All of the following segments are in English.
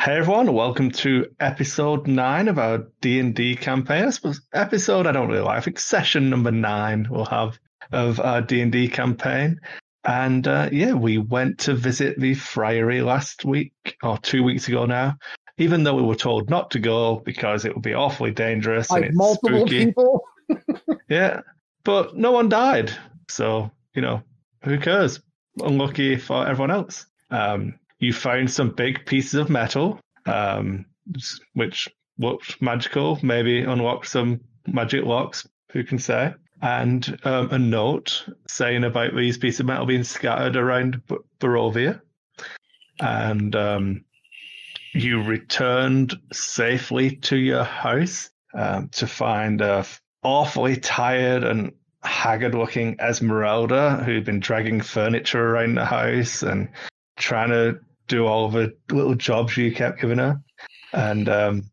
Hey everyone, welcome to episode nine of our D and D campaign. I suppose episode I don't really like. I think session number nine we'll have of our D and D campaign. And uh, yeah, we went to visit the friary last week or two weeks ago now. Even though we were told not to go because it would be awfully dangerous like and it's multiple spooky. people. Yeah, but no one died, so you know who cares? Unlucky for everyone else. Um, you found some big pieces of metal, um, which looked magical. Maybe unlocked some magic locks. Who can say? And um, a note saying about these pieces of metal being scattered around B- Barovia. And um, you returned safely to your house um, to find a awfully tired and haggard looking Esmeralda who'd been dragging furniture around the house and trying to do all the little jobs you kept giving her. And um,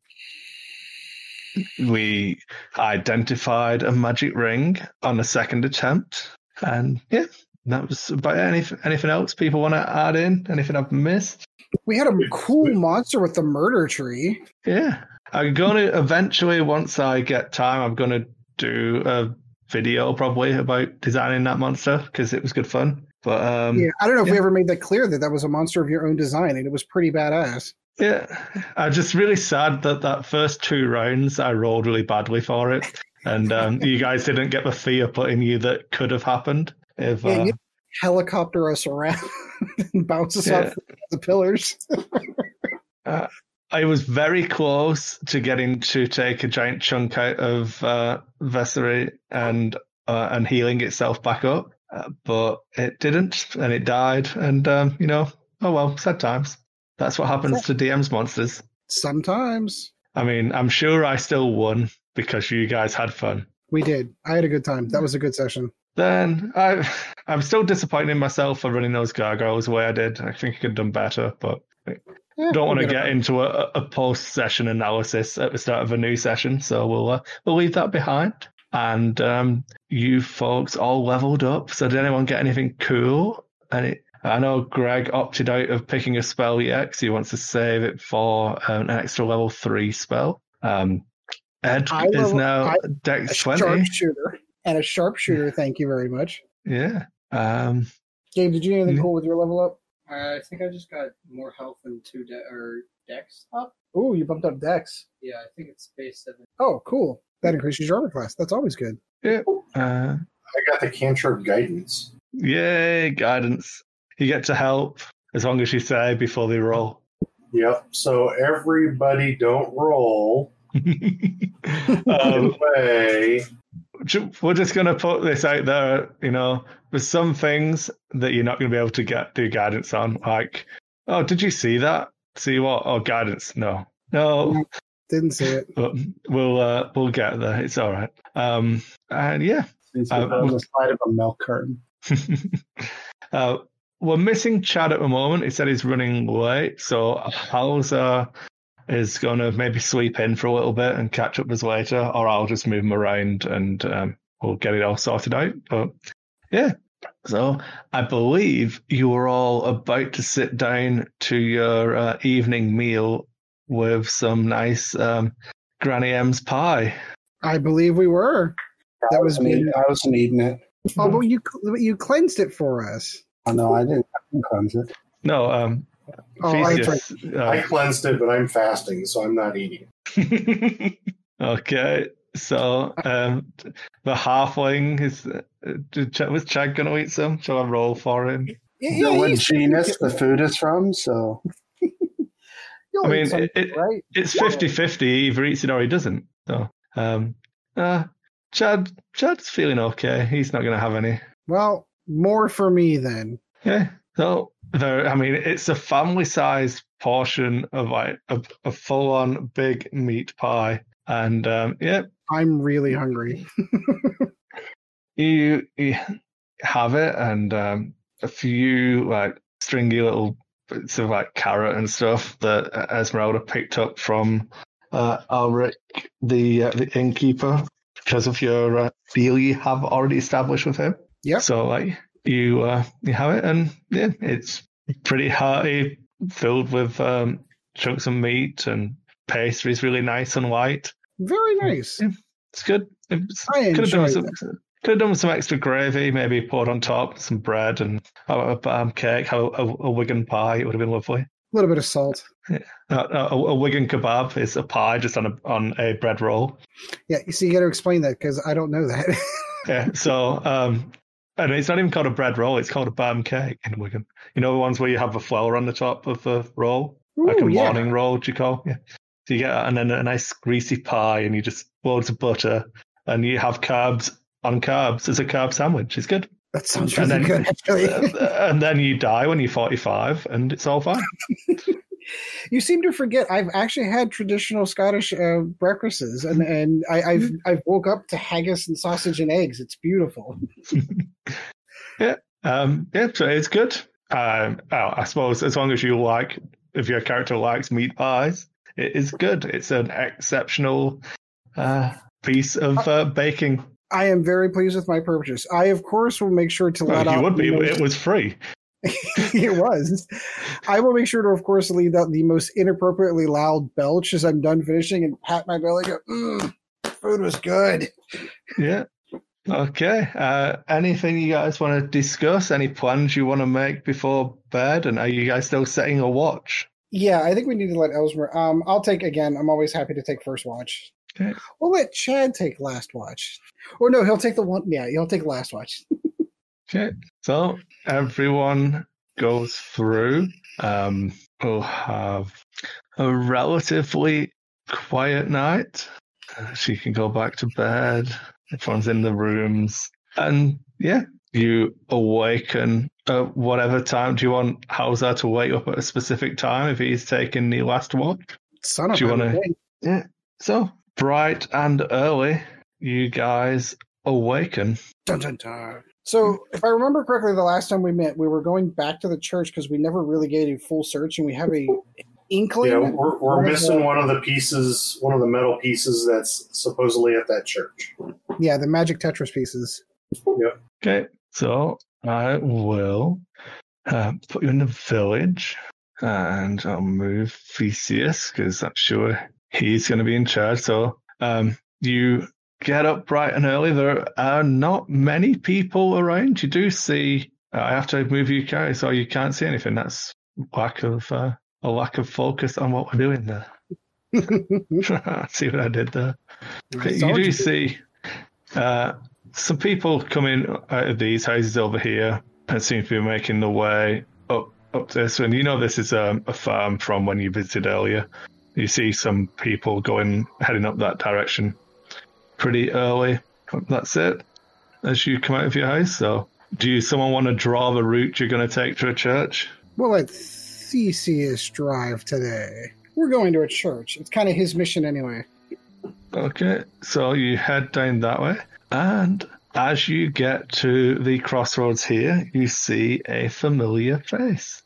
we identified a magic ring on a second attempt. And yeah, that was about any, anything else people want to add in? Anything I've missed? We had a cool monster with the murder tree. Yeah. I'm going to eventually, once I get time, I'm going to do a video probably about designing that monster because it was good fun. But um, Yeah, I don't know if we ever made that clear that that was a monster of your own design, and it was pretty badass. Yeah, I'm just really sad that that first two rounds I rolled really badly for it, and um, you guys didn't get the fear put in you that could have happened if. Yeah, Uh, you helicopter us around and bounce us Yeah. off the pillars. I was very close to getting to take a giant chunk out of uh, Vessery and uh, and healing itself back up, uh, but it didn't, and it died. And um, you know, oh well, sad times. That's what happens to DM's monsters. Sometimes I mean, I'm sure I still won because you guys had fun. we did. I had a good time. That was a good session. Then I, I'm still disappointed in myself for running those gargoyles the way I did. I think I could have done better, but Yeah, don't want to get into a, a post session analysis at the start of a new session, so we'll uh, we'll leave that behind. And um, you folks all leveled up. So did anyone get anything cool? And it, I know Greg opted out of picking a spell yet because he wants to save it for um, an extra level three spell. Um, Ed I is level- now I- A Dex twenty. sharpshooter and a sharpshooter. Thank you very much. Yeah. Um, Gabe, did you do anything cool with your level up? Uh, I think I just got more health and two de- or dex up. Oh, you bumped up Dex. Yeah, I think it's base seven. Oh, cool. That increases your armor class. That's always good. uh, I got the cantrip guidance. Yay, guidance. You get to help as long as you say before they roll. Yep. So everybody don't roll. um, Way. we're just going to put this out there. You know, there's some things that you're not going to be able to get do guidance on. Like, oh, did you see that? See what? Oh, guidance. No, no. Didn't see it. But we'll uh, we'll get there. It's all right. Um, and yeah, It's Um, on the side of a milk carton. uh, we're missing Chad at the moment. He said he's running late, so Hauser is going to maybe sweep in for a little bit and catch up with us later, or I'll just move him around and um, we'll get it all sorted out. But yeah, so I believe you were all about to sit down to your uh, evening meal with some nice um, Granny M's pie. I believe we were. That I was wasn't, me. eating, I wasn't eating it. Oh, but you you cleansed it for us. Oh, no, I didn't, I didn't cleanse it. No, um, Oh, that's right. Theseus, I uh, cleansed it, but I'm fasting, so I'm not eating. okay, so um, the halfling is. Uh, was Chad going to eat some? Shall I roll for him? Yeah, You know what genus the food is from, so you'll I mean, it- it- right? It's 50 50. He either eats it or he doesn't. So, um, uh, Chad, Chad's feeling okay. He's not going to have any. Well, more for me then. Yeah. So, there, I mean, it's a family sized portion of like a, a full on big meat pie. And um, yeah, I'm really hungry. you, you have it and um, a few like stringy little bits of like carrot and stuff that Esmeralda picked up from uh, Ulrich, the uh, the innkeeper, because of your uh, deal you have already established with him. Yeah. So like you uh, you have it and yeah, it's pretty hearty, filled with um, chunks of meat and pastry is really nice and light. Very nice. Yeah. It's good. It's, I could have done enjoyed could have done with some extra gravy, maybe poured on top, some bread and a, a um, cake, a, a, a Wigan pie. It would have been lovely. A little bit of salt. Uh, a, a Wigan kebab is a pie just on a on a bread roll. Yeah, you see, you got to explain that because I don't know that. Yeah. So, um, and it's not even called a bread roll; it's called a barm cake in Wigan. You know the ones where you have the flour on the top of the roll, like a yeah. morning roll, do you call? Yeah. So you get and then a nice greasy pie, and you just loads of butter, and you have carbs on carbs as a carb sandwich. It's good. That sounds And really then- good, actually. and then you die when you're 45, and it's all fine. you seem to forget I've actually had traditional Scottish uh, breakfasts, and and I, I've I've woke up to haggis and sausage and eggs. It's beautiful. Um, yeah, so it's good. Um, oh, I suppose as long as you like, if your character likes meat pies, it is good. It's an exceptional uh, piece of uh, baking. I am very pleased with my purchase. I of course will make sure to Well, let out. you would be. most- It was free. it was. I will make sure to, of course, leave out the most inappropriately loud belch as I'm done finishing and pat my belly. and Go, mm, food was good. Yeah. Okay. Uh, anything you guys want to discuss? Any plans you want to make before bed? And are you guys still setting a watch? Yeah, I think we need to let Elsmer. Um, I'll take again. I'm always happy to take first watch. Okay. We'll let Chad take last watch, or no, he'll take the one. Yeah, he'll take last watch. Okay. So everyone goes through. Um, we'll have a relatively quiet night. She can go back to bed. Everyone's in the rooms. And yeah, you awaken at whatever time. Do you want Hauser to wake up at a specific time if he's taking the last watch? Son of Do you wanna- Yeah. So bright and early, you guys awaken. Dun, dun, dun. So, if I remember correctly, the last time we met, we were going back to the church because we never really gave a full search, and we have a inkling. Yeah, we're, we're missing one of the pieces, one of the metal pieces that's supposedly at that church. Yeah, the magic Tetris pieces. Yep. Okay, so I will uh, put you in the village and I'll move Theseus because I'm sure he's going to be in charge. So um, you get up bright and early. There are not many people around. You do see, uh, I have to move you guys so you can't see anything. That's lack of uh, a lack of focus on what we're doing there. see what I did there? You do you. see uh, some people coming out of these houses over here and seem to be making the way up up this. And you know this is um, a farm from when you visited earlier. You see some people going heading up that direction pretty early. That's it. As you come out of your house. So, do you someone want to draw the route you're going to take to a church? We'll let Theseus drive today. We're going to a church. It's kind of his mission anyway. Okay, so you head down that way, and as you get to the crossroads here, you see a familiar face.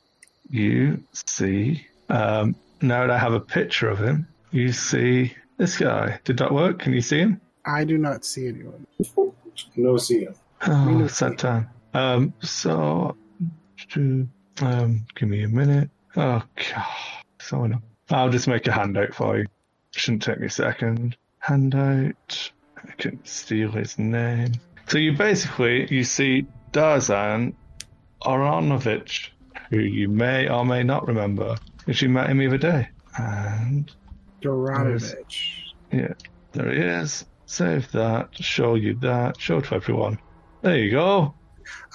You see, um, now that I have a picture of him, you see this guy. Did that work? Can you see him? I do not see anyone. No seeing. Oh, it's that time. Um, so, um, give me a minute. Oh, God. So annoying. I'll just make a handout for you. Shouldn't take me a second. Handout. I can steal his name. So you basically, you see Darzan Aronovich, who you may or may not remember, if you met him the other day. And Doradovich. yeah, there he is. Save that, show you that, show to everyone. There you go.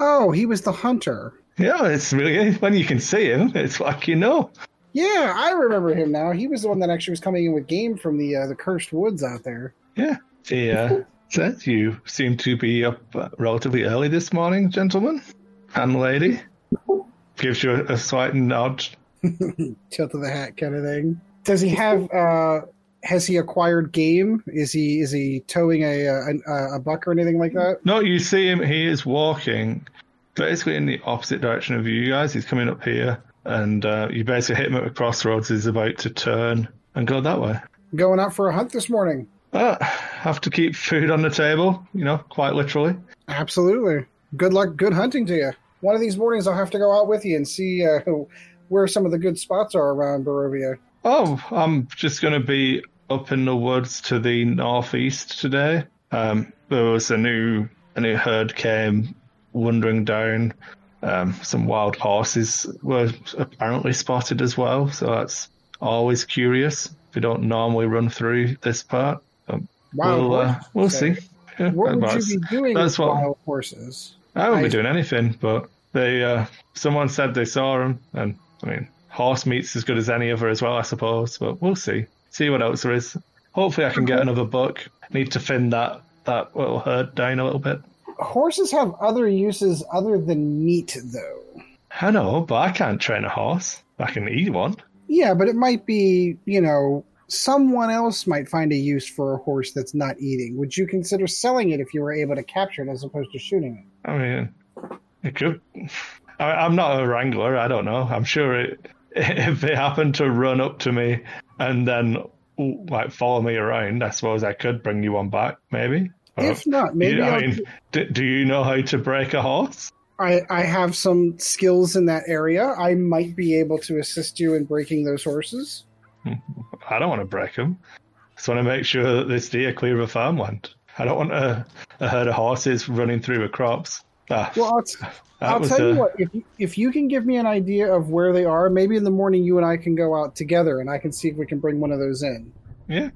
Oh, he was the hunter. Yeah, it's really when you can see him, it's like you know. Yeah, I remember him now. He was the one that actually was coming in with game from the uh, the cursed woods out there. Yeah, yeah. Says you seem to be up uh, relatively early this morning, gentlemen and lady. Gives you a, a slight nod. Tilt of the hat kind of thing. Does he have? uh Has he acquired game? Is he is he towing a a, a, a buck or anything like that? No, you see him. He is walking basically in the opposite direction of you guys. He's coming up here, and uh, you basically hit him at the crossroads. He's about to turn and go that way. Going out for a hunt this morning. Uh, have to keep food on the table, you know, quite literally. Absolutely. Good luck. Good hunting to you. One of these mornings, I'll have to go out with you and see uh, where some of the good spots are around Barovia. Oh, I'm just going to be up in the woods to the northeast today. Um, there was a new a new herd came wandering down. Um, some wild horses were apparently spotted as well, so that's always curious. We don't normally run through this part. Um, Wild we'll uh, we'll okay. see. Yeah, What would you be doing that's what- wild horses? I won't I- be doing anything, but they uh, someone said they saw them, and I mean, horse meat's as good as any other as well, I suppose. But we'll see. See what else there is. Hopefully, I can get another buck. Need to thin that that little herd down a little bit. Horses have other uses other than meat, though. I know, but I can't train a horse. I can eat one. Yeah, but it might be, you know, someone else might find a use for a horse that's not eating. Would you consider selling it if you were able to capture it as opposed to shooting it? I mean, it could. I, I'm not a wrangler. I don't know. I'm sure it, if they happen to run up to me and then like follow me around, I suppose I could bring you one back, maybe. If not, maybe You- I mean, do, do you know how to break a horse? I, I have some skills in that area. I might be able to assist you in breaking those horses. I don't want to break them. Just want to make sure that they deer clear of farmland. I don't want a, a herd of horses running through the crops. Ah, Well, I'll, t- I'll tell a- you what. If you, if you can give me an idea of where they are, maybe in the morning you and I can go out together, and I can see if we can bring one of those in. Yeah.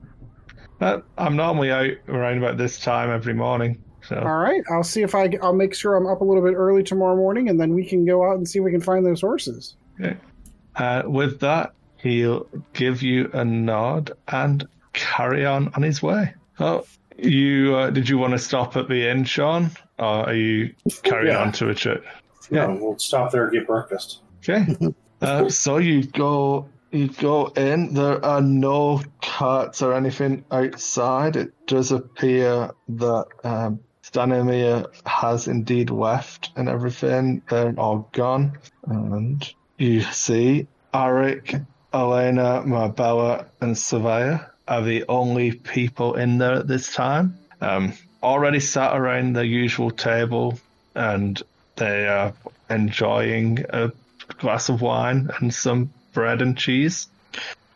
That, I'm normally out around about this time every morning. So All right, I'll see if I. I'll make sure I'm up a little bit early tomorrow morning, and then we can go out and see if we can find those horses. uh, with that, he'll give you a nod and carry on on his way. Oh, you uh, did you want to stop at the inn, Sean, or are you carrying Yeah. on to a church? Yeah, we'll stop there and get breakfast. Okay. Uh, so you go you go in. There are no carts or anything outside. It does appear that um, Stanimir has indeed left and everything. They're all gone. And you see Arik, Elena, Marbella, and Savaya are the only people in there at this time. Um, already sat around the usual table and they are enjoying a glass of wine and some bread and cheese.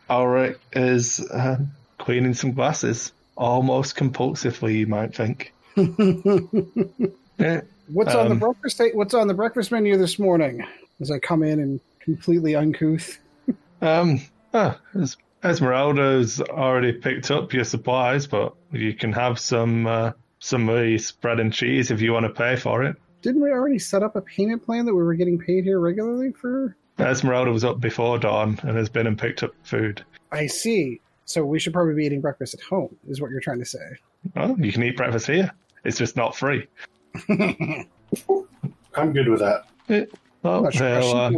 Ulrich is uh, cleaning some glasses, almost compulsively, you might think. What's on the Um, breakfast? What's on the breakfast menu this morning? As I come in and completely uncouth. Um, Es- Esmeralda's already picked up your supplies, but you can have some uh, some of these bread and cheese if you want to pay for it. Didn't we already set up a payment plan that we were getting paid here regularly for? Esmeralda was up before dawn and has been and picked up food. I see. So we should probably be eating breakfast at home, is what you're trying to say. Oh, you can eat breakfast here. It's just not free. I'm good with that. Well, I'm sure they'll, uh,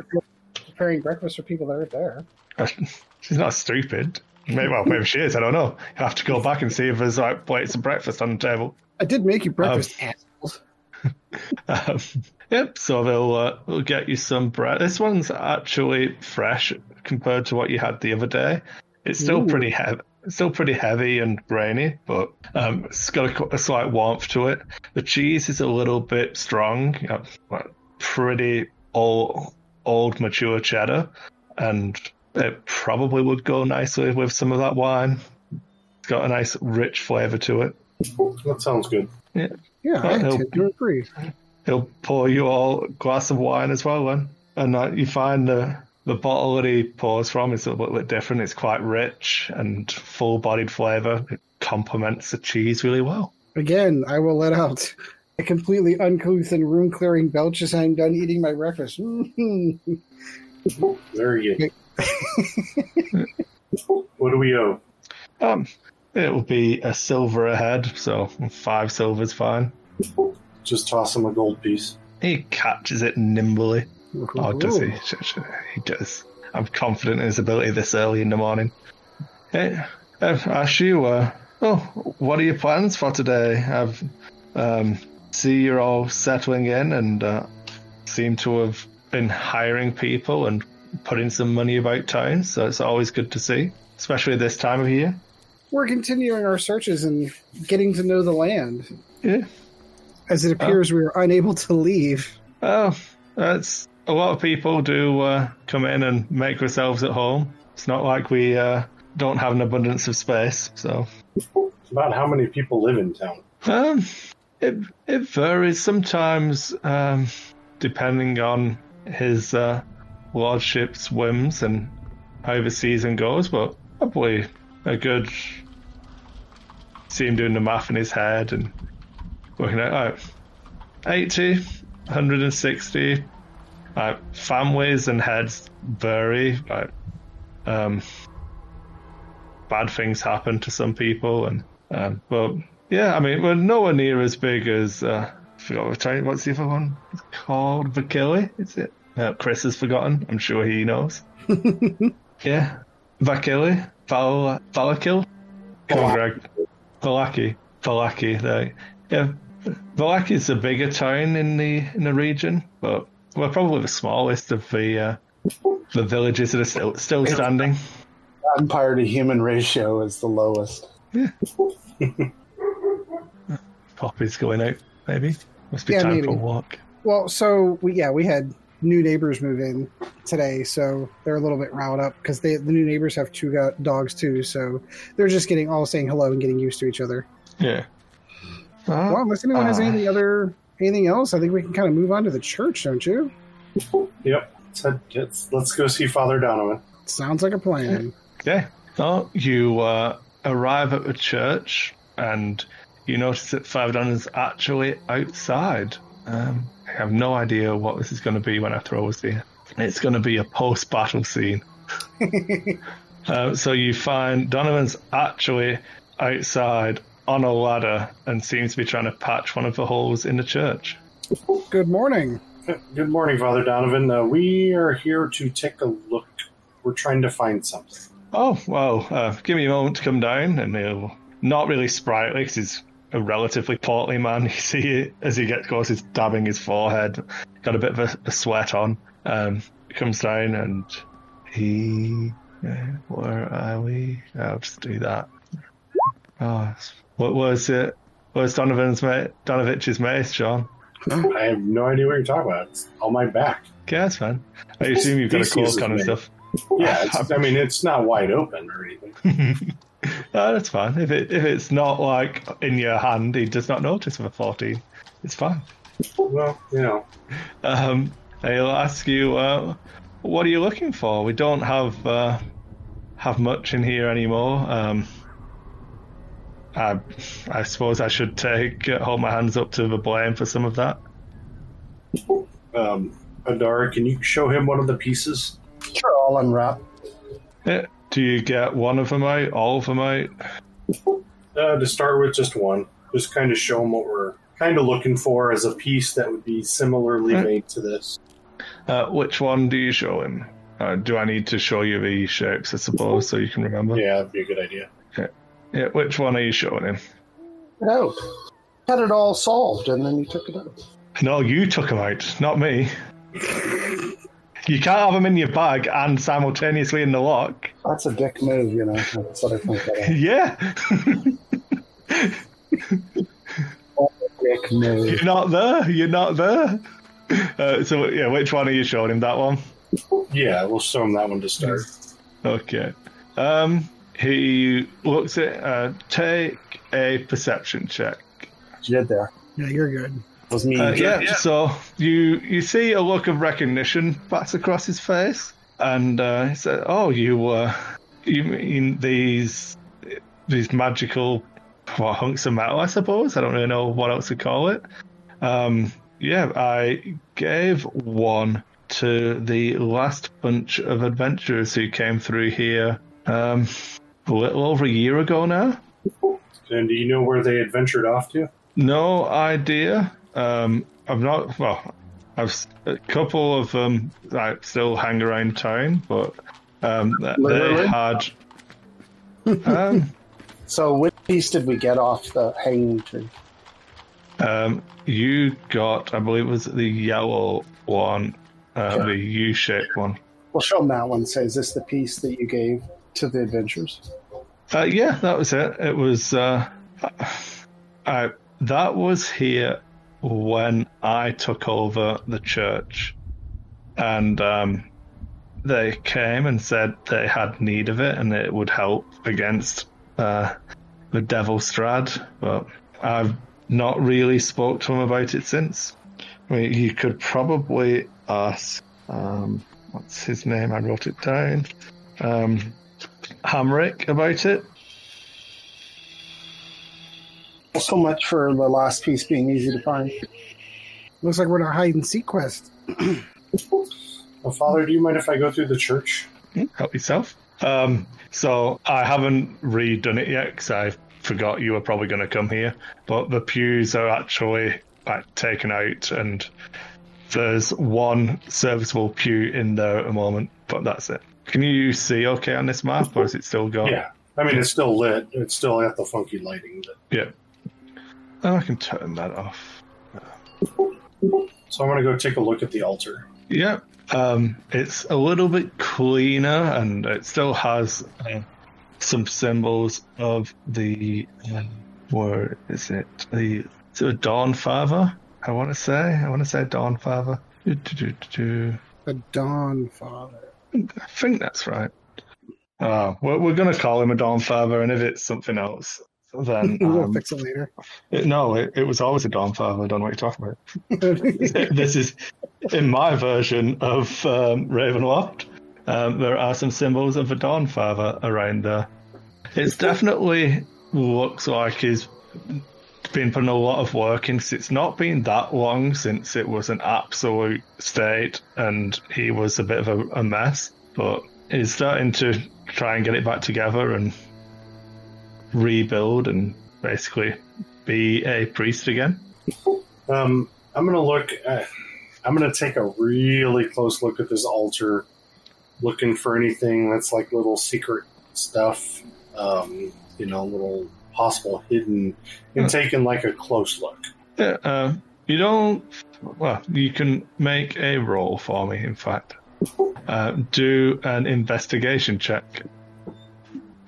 preparing breakfast for people that are there. She's not stupid. Maybe, well, maybe she is. I don't know. You have to go back and see if there's like plates of breakfast on the table. I did make you breakfast, assholes. Um, yep. So they'll uh, they'll get you some bread. This one's actually fresh compared to what you had the other day. It's still Ooh. pretty heavy. Still pretty heavy and grainy, but um, it's got a, a slight warmth to it. The cheese is a little bit strong, you know, like pretty old, old mature cheddar, and it probably would go nicely with some of that wine. It's got a nice rich flavor to it. That sounds good. Yeah, Oh, I he'll- tend to agree. He'll pour you all a glass of wine as well then. And uh, you find the the bottle that he pours from is a little bit different. It's quite rich and full bodied flavour. It complements the cheese really well. Again, I will let out a completely uncouth and room clearing belch as I'm done eating my breakfast. Very good. what do we owe? Um it will be a silver ahead, so five silver's fine. Just toss him a gold piece. He catches it nimbly. Oh, does he? He does. I'm confident in his ability this early in the morning. Hey, uh, ask you, uh, oh, what are your plans for today? I've um, see you're all settling in and uh, seem to have been hiring people and putting some money about town, so it's always good to see, especially this time of year. We're continuing our searches and getting to know the land. Yeah. As it appears we are unable to leave. Oh, that's a lot of people do uh, come in and make themselves at home. It's not like we uh, don't have an abundance of space. So it's About how many people live in town? um, it it varies sometimes, um, depending on his uh, lordship's whims and how the season goes. But probably a good. See him doing the math in his head and working out. Right, 80, 160. Like families and heads vary. Like, um, bad things happen to some people, and um, but yeah, I mean, we're nowhere near as big as uh, I forgot what trying. What's the other one it's called? Vakili, is it? Uh, Chris has forgotten. I'm sure he knows. yeah, Vakili, Val Valakil. Come on, Greg. Vallaki, Vallaki. There. Yeah, Vallaki's a bigger town in the in the region, but we're probably the smallest of the uh, the villages that are still still standing. Empire to human ratio is the lowest. Yeah. Poppy's going out, maybe. Must be Yeah, time maybe. for a walk. Well, so we yeah we had new neighbors move in today, so they're a little bit riled up because they the new neighbors have two go- dogs too, so they're just getting all saying hello and getting used to each other. Yeah. Well, unless anyone has any other anything else, I think we can kind of move on to the church, don't you? Yep. Let's, let's, let's go see Father Donovan. Sounds like a plan. Yeah. So you uh, arrive at the church and you notice that Father Don is actually outside. Um, I have no idea what this is going to be when I throw us here. It's going to be a post battle scene. Uh, so you find Donovan's actually outside on a ladder and seems to be trying to patch one of the holes in the church. Good morning. Good morning, Father Donovan. Uh, we are here to take a look. We're trying to find something. Oh, well, uh, give me a moment to come down, and he'll not really sprightly because he's a relatively portly man. You see as he gets close, he's dabbing his forehead, got a bit of a, a sweat on. Um, comes down and he. Where are we? I'll just do that. Oh, what was it? Where's Donovan's mate? Donavich's mace, Sean? I have no idea what you're talking about. It's on my back. Guess, man. I assume you've got a cloak on and mate. stuff. Yeah, it's, I mean, it's not wide open or anything. No, that's fine. If it if it's not like in your hand, he does not notice with a fourteen. It's fine. Well, you know, Um, he'll ask you, uh, "What are you looking for?" We don't have uh, have much in here anymore. Um, I I suppose I should take uh, hold my hands up to the blame for some of that. um, Adara, can you show him one of the pieces? Sure, I'll unwrap. Yeah. Do you get one of them out? All of them out? Uh, to start with, just one. Just kind of show him what we're kind of looking for as a piece that would be similarly Hmm. made to this. Uh, which one do you show him? Uh, do I need to show you the shapes, I suppose, so you can remember? Yeah, that'd be a good idea. Yeah, which one are you showing him? No. Had it all solved, and then you took it out. No, you took them out, not me. You can't have them in your bag and simultaneously in the lock. That's a dick move, you know. That's what I think. Yeah, Dick move. you're not there. You're not there. Uh, so yeah, which one are you showing him? That one. Yeah, we'll show him that one to start. Okay. Um, he looks at. Uh, take a perception check. You did there. Yeah, you're good. Was me. Uh, yeah, so you you see a look of recognition pass across his face, and uh, he said, "Oh, you uh, you mean these these magical what, hunks of metal? I suppose I don't really know what else to call it. Um, yeah, I gave one to the last bunch of adventurers who came through here um, a little over a year ago now." And do you know where they adventured off to? No idea. Um, I've not. Well, I've a couple of them that still hang around town, but um, they had. Um, So, which piece did we get off the hanging tree? um, you got, I believe, it was the yellow one, uh, Okay. the U-shaped one. Well, show them that one. Say, is this the piece that you gave to the adventurers? Uh, yeah, that was it. It was. Uh, I, that was here when I took over the church, and um, they came and said they had need of it and it would help against uh, the Devil Strahd, but I've not really spoke to him about it since. I mean, you could probably ask, um, what's his name? I wrote it down. Um, Hamrick about it. So much for the last piece being easy to find. Looks like we're in a hide and seek quest. Well, Father, do you mind if I go through the church? Help yourself. Um, so I haven't redone it yet because I forgot you were probably going to come here. But the pews are actually like, taken out, and there's one serviceable pew in there at the moment. But that's it. Can you see okay on this map, or is it still got? Yeah. I mean, it's still lit. It's still got the funky lighting. But... Yeah. Oh, I can turn that off. So I'm going to go take a look at the altar. Yeah. Um, it's a little bit cleaner and it still has uh, some symbols of the, uh, where is it? The, is it a Dawn Father? I want to say. I want to say Dawn Father. Do-do-do-do-do. The Dawn Father. I think that's right. Oh, we're, we're going to call him a Dawn Father, and if it's something else, then. we'll Um, fix it later. it- no, it, it was always a Dawn Father. I don't know what you're talking about. this is in my version of um, Ravenloft. Um, there are some symbols of a Dawn Father around there. It's definitely looks like he's been putting a lot of work in. 'cause It's not been that long since it was an absolute state and he was a bit of a, a mess, but he's starting to try and get it back together and rebuild and basically be a priest again. Um, I'm going to look at. I'm going to take a really close look at this altar, looking for anything that's like little secret stuff, um, you know, little possible hidden, and taking like a close look. Yeah, uh, you don't. Well, you can make a roll for me. In fact, uh, do an investigation check.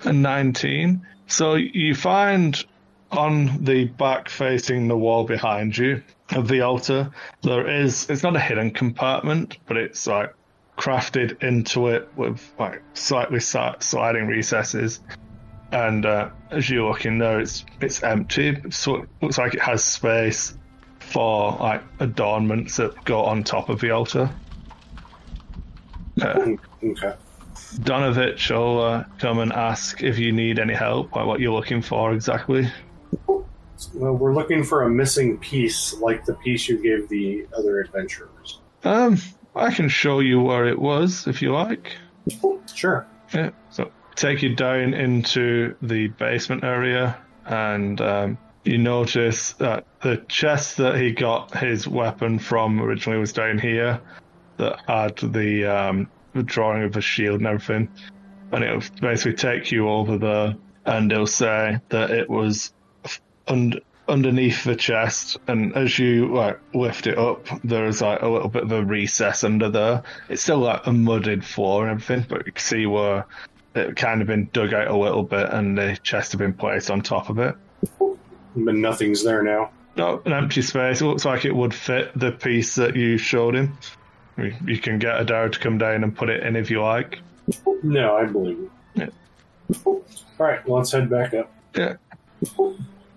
A nineteen. So you find on the back facing the wall behind you of the altar, there is. It's not a hidden compartment, but it's like crafted into it with like slightly sliding recesses. And uh, as you look in there, it's it's empty. So it looks like it has space for like adornments that go on top of the altar. Uh, Okay. Donavich will uh, come and ask if you need any help, like what you're looking for exactly. Well, we're looking for a missing piece, like the piece you gave the other adventurers. Um, I can show you where it was if you like. Sure. Yeah. So take you down into the basement area, and um, you notice that the chest that he got his weapon from originally was down here, that had the um, the drawing of a shield and everything, and it'll basically take you over there, and it'll say that it was un- underneath the chest, and as you like lift it up, there's like a little bit of a recess under there. It's still like a mudded floor and everything, but you can see where it kind of been dug out a little bit, and the chest had been placed on top of it. But nothing's there now. No, an empty space. It looks like it would fit the piece that you showed him. You- can get a Adara to come down and put it in if you like. No, I believe you. Yeah. All right, let's head back up. Yeah.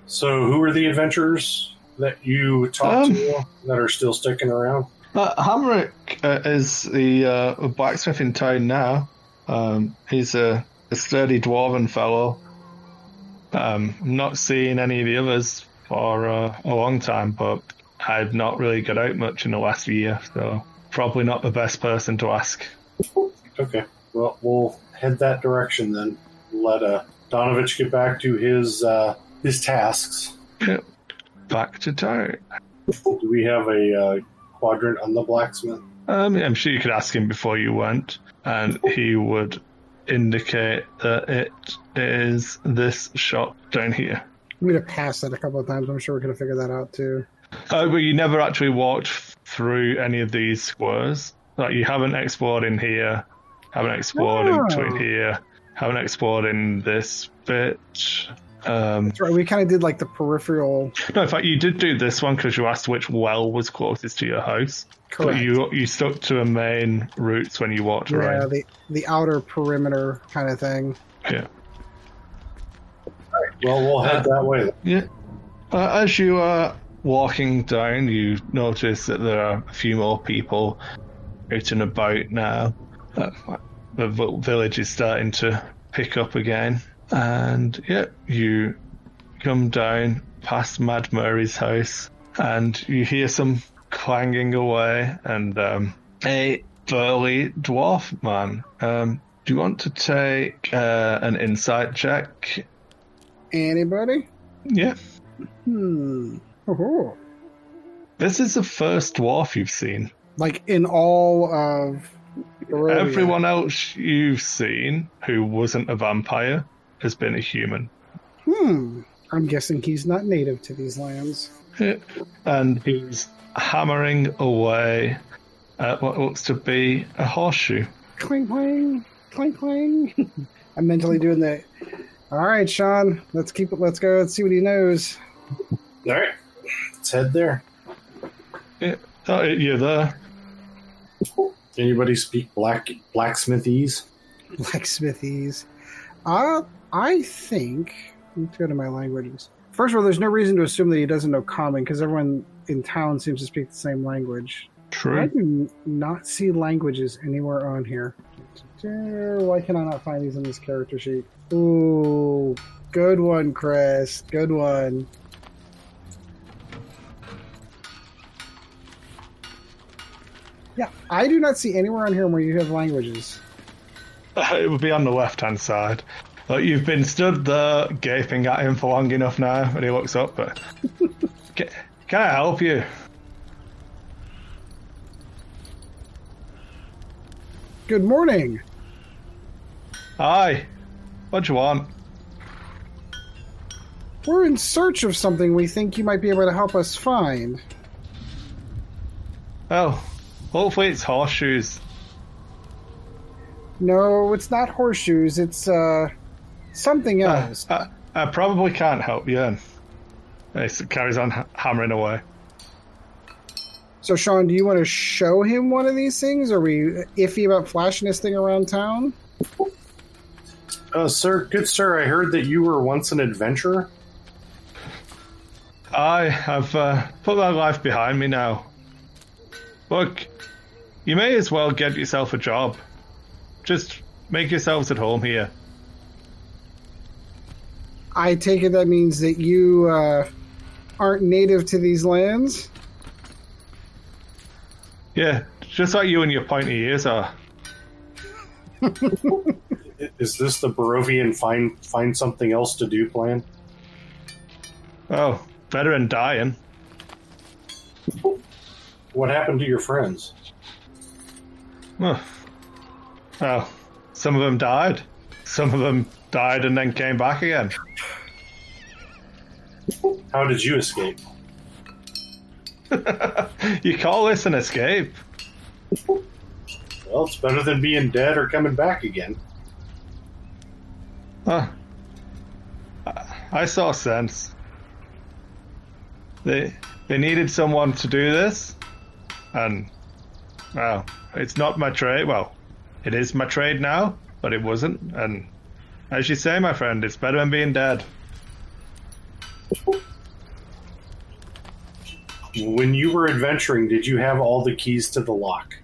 So, who are the adventurers that you talked Um, to that are still sticking around? Uh, Hamrick uh, is the uh, blacksmith in town now. Um, he's a, a sturdy dwarven fellow. Um, I'm not seeing any of the others for uh, a long time, but I've not really got out much in the last year, so probably not the best person to ask. Okay, well, we'll head that direction then. Let uh, Donavich get back to his uh, his tasks. Back to town. Do we have a uh, quadrant on the blacksmith? Um, I'm sure you could ask him before you went, and he would indicate that it is this shop down here. We'd have passed that a couple of times. I'm sure we could have figured that out too. Uh, but you never actually walked through any of these squares. Like you haven't explored in here, haven't explored in No. between here, haven't explored in this bit. Um, That's right. We kind of did like the peripheral. no, in fact, you did do this one because you asked which well was closest to your house. But Correct. you you stuck to a main routes when you walked yeah, around. the the outer perimeter kind of thing. Yeah. Well, we'll head that way. Yeah. Uh, as you are walking down, you notice that there are a few more people out and about now. Uh, the village is starting to pick up again. And yeah, you come down past Mad Mary's house and you hear some clanging away and um, a burly dwarf man. Um, do you want to take uh, an insight check? Anybody? Yeah. Hmm. This is the first dwarf you've seen. Like in all of Barovia. Everyone else you've seen who wasn't a vampire has been a human. Hmm. I'm guessing he's not native to these lands. And he's hammering away at what looks to be a horseshoe. Clang clang, clang clang. I'm mentally doing the. All right, Sean. Let's keep it. Let's go. Let's see what he knows. All right, let's head there. Oh, you're there. Anybody speak black blacksmithese? Blacksmithies. Uh, I think. Let's go to my languages. First of all, there's no reason to assume that he doesn't know common because everyone in town seems to speak the same language. True. I do not see languages anywhere on here. Why can I not find these in this character sheet? Ooh, good one, Chris. Good one. Yeah, I do not see anywhere on here where you have languages. Uh, it would be on the left hand side. Like you've been stood there gaping at him for long enough now, and he looks up. But can, can I help you? Good morning. Hi. What do you want? We're in search of something we think you might be able to help us find. Oh, hopefully it's horseshoes. No, it's not horseshoes. It's uh something Uh, else. I, I probably can't help you. And he carries on hammering away. So, Sean, do you want to show him one of these things? Are we iffy about flashing this thing around town? Uh, sir, good sir, I heard that you were once an adventurer. I have uh, put my life behind me now. Look, you may as well get yourself a job. Just make yourselves at home here. I take it that means that you uh, aren't native to these lands. Yeah, just like you and your pointy ears are. Is this the Barovian find find something else to do plan? Oh, better than dying. What happened to your friends? Oh. oh, some of them died. Some of them died and then came back again. How did you escape? you call this an escape? Well, it's better than being dead or coming back again. Huh. I- I saw sense. They they needed someone to do this, and well, it's not my trade. Well, it is my trade now, but it wasn't. And as you say, my friend, it's better than being dead. When you were adventuring, did you have all the keys to the lock?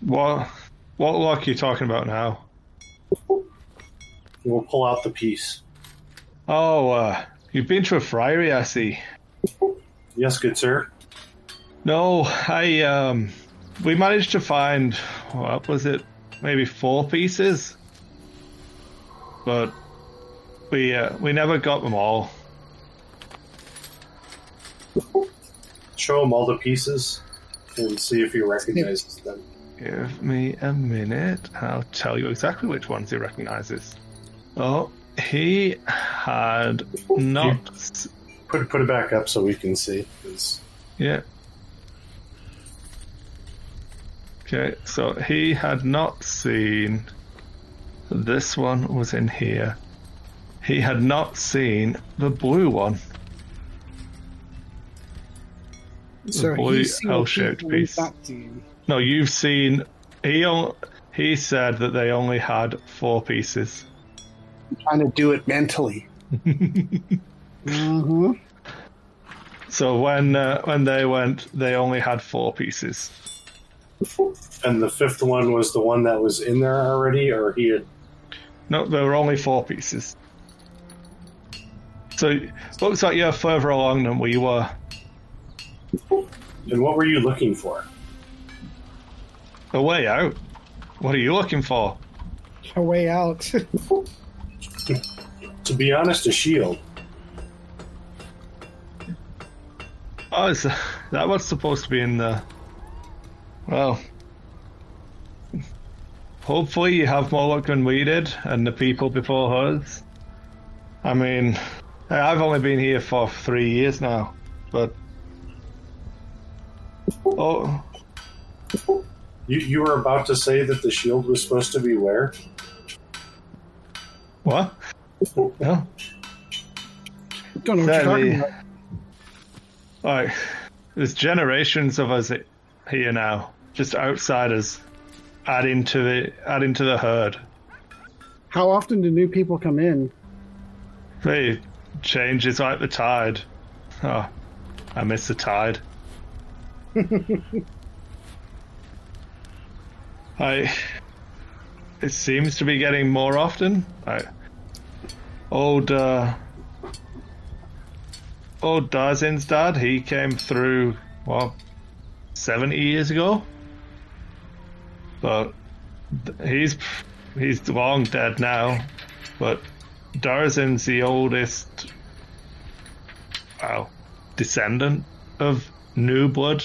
What what lock are you talking about now? We'll pull out the piece. Oh, uh, you've been to a friary, I see. Yes, good sir. No, I um, we managed to find what was it? Maybe four pieces, but we uh, we never got them all. Show him all the pieces and see if he recognizes them. Give me a minute. I'll tell you exactly which ones he recognizes. Oh, he had not. Put put it back up so we can see Yeah. Okay, so he had not seen this one was in here. he had not seen the blue one. So blue he's seen L-shaped people we've piece. No, you've seen. He on, he said that they only had four pieces. trying to do it mentally. Mm-hmm. So when uh, when they went, they only had four pieces. And the fifth one was the one that was in there already, or he had. No, there were only four pieces. So looks like you're further along than we were. And what were you looking for? A way out. What are you looking for? A way out. To be honest, a shield. Oh, is that was supposed to be in the? Well, hopefully you have more luck than we did, and the people before us. I mean, I've only been here for three years now, but oh, You, you were about to say that the shield was supposed to be where? what? No, Don't know what you're talking about. like there's generations of us here now, just outsiders, adding into the adding to the herd. How often do new people come in? They change. changes like the tide. Oh, I miss the tide. I. It seems to be getting more often. I, old, uh, old Darzin's dad. He came through what, seventy years ago. But he's he's long dead now. But Darzin's the oldest, well, descendant of new blood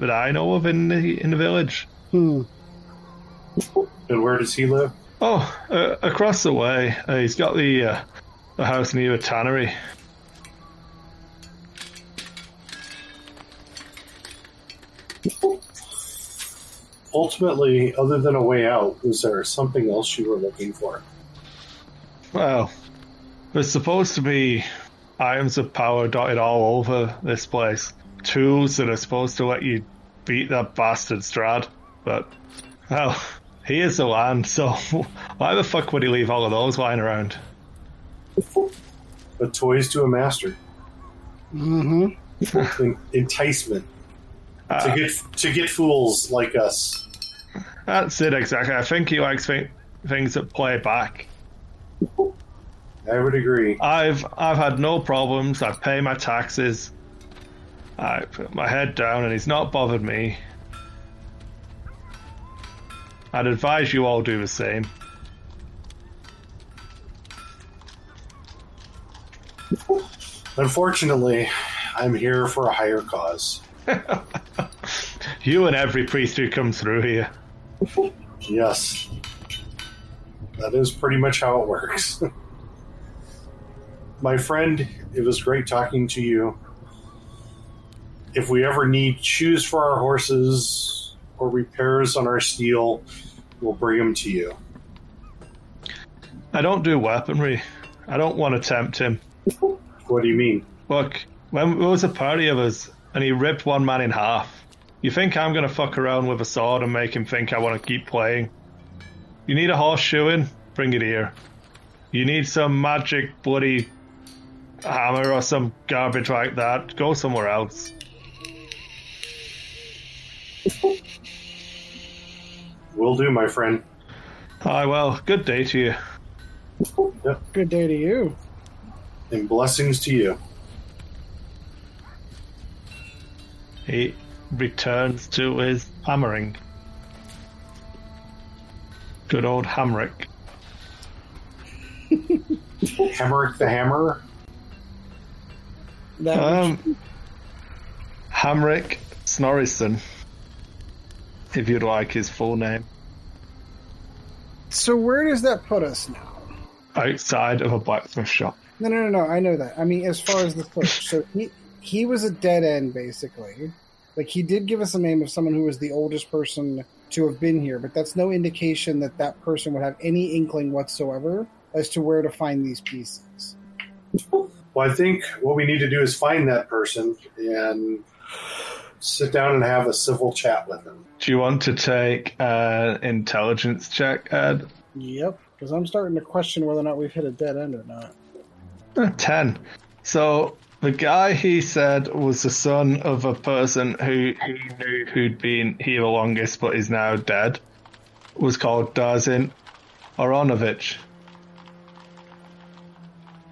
that I know of in the in the village. Hmm. And where does he live? Oh, uh, across the way, uh, he's got the uh, the house near a tannery. Ultimately, other than a way out, was there something else you were looking for? Well, there's supposed to be items of power dotted all over this place. Tools that are supposed to let you beat that bastard Strahd. But, well, he is the land, so why the fuck would he leave all of those lying around? But toys to a master. Mm-hmm. Enticement. To get to get fools like us. that's it exactly. I think he likes thi- things that play back. I would agree. I've I've had no problems. I pay my taxes. I put my head down, and he's not bothered me. I'd advise you all do the same. Unfortunately, I'm here for a higher cause. You and every priest who comes through here. Yes. That is pretty much how it works. My friend, it was great talking to you. If we ever need shoes for our horses or repairs on our steel, we'll bring them to you. I don't do weaponry. I don't want to tempt him. What do you mean? Look, when there was a party of us, and he ripped one man in half. You think I'm gonna fuck around with a sword and make him think I want to keep playing? You need a horseshoeing? Bring it here. You need some magic bloody hammer or some garbage like that? Go somewhere else. Will do, my friend. Aye, well, good day to you. Good day to you. And blessings to you. He returns to his hammering. Good old Hamrick. Hamerick the Hammerer? That Um, Hamrick Snorrison, if you'd like his full name, so where does that put us now? outside of a blacksmith shop. No, no, no, no. I know that. I mean, as far as the push, so he he was a dead end basically. Like he did give us a name of someone who was the oldest person to have been here, but that's no indication that that person would have any inkling whatsoever as to where to find these pieces. Well, I think what we need to do is find that person and sit down and have a civil chat with them. Do you want to take an intelligence check, Ed? Yep, because I'm starting to question whether or not we've hit a dead end or not. Uh, 10. So the guy he said was the son of a person who he knew who'd been here the longest but is now dead was called Darzin Oronovich.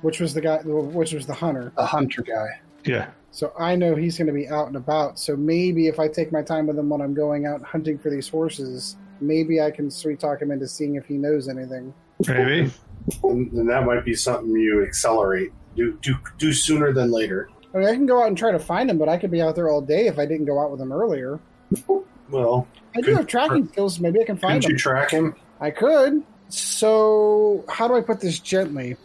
Which was the guy? Which was the hunter? A hunter guy. Yeah. So I know he's going to be out and about. So maybe if I take my time with him when I'm going out hunting for these horses, maybe I can sweet talk him into seeing if he knows anything. Maybe. And, and that might be something you accelerate. Do, do, do sooner than later. I mean, I can go out and try to find him, but I could be out there all day if I didn't go out with him earlier. Well, I do have tracking skills. Maybe I can find him. you track him? I could. So, how do I put this gently?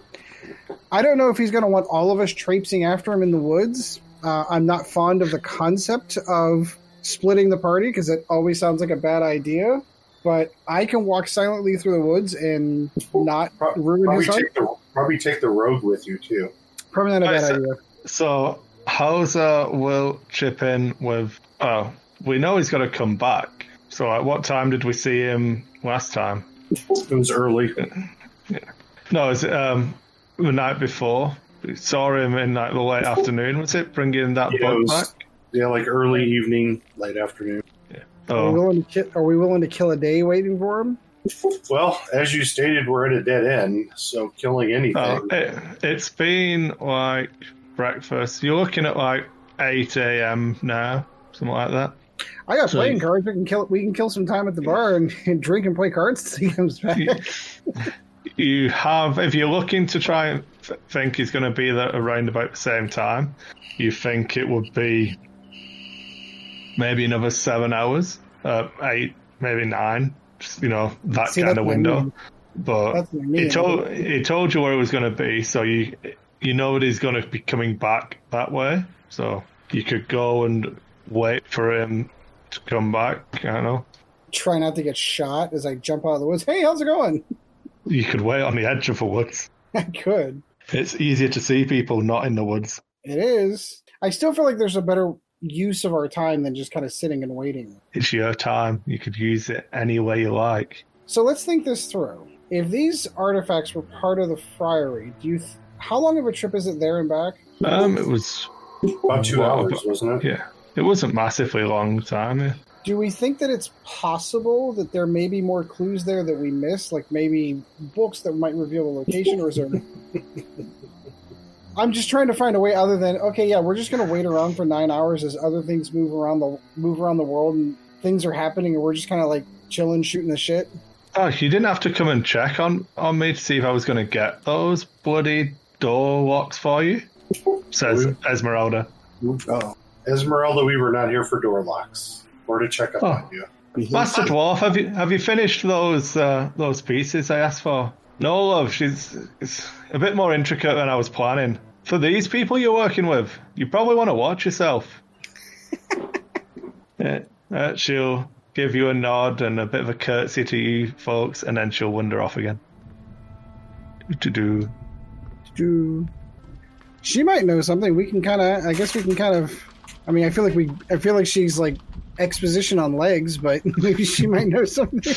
I don't know if he's going to want all of us traipsing after him in the woods. Uh, I'm not fond of the concept of splitting the party because it always sounds like a bad idea. But I can walk silently through the woods and not ruin Probably his take the probably take the rogue with you too. Probably not a Right, bad so- idea. So Hauser will chip in with. Oh, we know he's got to come back. So at what time did we see him last time? It was early. No, is it um, the night before? We saw him in like the late afternoon. Was it bringing that Yeah, it was- back? Yeah, like early evening, late afternoon. Are, we Oh, willing to ki- are we willing to kill a day waiting for him? Well, as you stated, we're at a dead end, so killing anything. oh it, it's been like breakfast. You're looking at like 8 a.m. now, something like that. I got So playing you- cards. We can kill. We can kill some time at the bar and, and drink and play cards until he comes back. you have, if you're looking to try and th- think he's going to be there around about the same time, you think it would be maybe another seven hours, uh, eight, maybe nine, just, you know, that See, kind of I window. mean. But That's what I mean. he told he told you where it was going to be, so you you know that he's going to be coming back that way. So you could go and wait for him to come back. I don't know. Try not to get shot as I jump out of the woods. Hey, how's it going? You could wait on the edge of the woods. I could. It's easier to see people not in the woods. It is. I still feel like there's a better use of our time than just kind of sitting and waiting. It's your time. You could use it any way you like. So let's think this through. If these artifacts were part of the friary, do you? Th- how long of a trip is it there and back? Um, it was About two Well, hours, wasn't it? yeah. It wasn't massively long time. Yeah. Do we think that it's possible that there may be more clues there that we missed, like maybe books that might reveal the location, or is there? I'm just trying to find a way other than okay, yeah, we're just going to wait around for nine hours as other things move around the move around the world and things are happening, and we're just kind of like chilling, shooting the shit. Oh, you didn't have to come and check on on me to see if I was going to get those bloody door locks for you. Says Ezmerelda. Oh, Ezmerelda, we were not here for door locks or to check up Oh. on you. Master Dwarf, have you have you finished those uh, those pieces I asked for? No, love. She's it's a bit more intricate than I was planning. For these people you're working with, you probably want to watch yourself. yeah, uh, she'll give you a nod and a bit of a curtsy to you folks, and then she'll wander off again. To do. Do she might know something? We can kind of. I guess we can kind of. I mean, I feel like we. I feel like she's like exposition on legs, but maybe she might know something.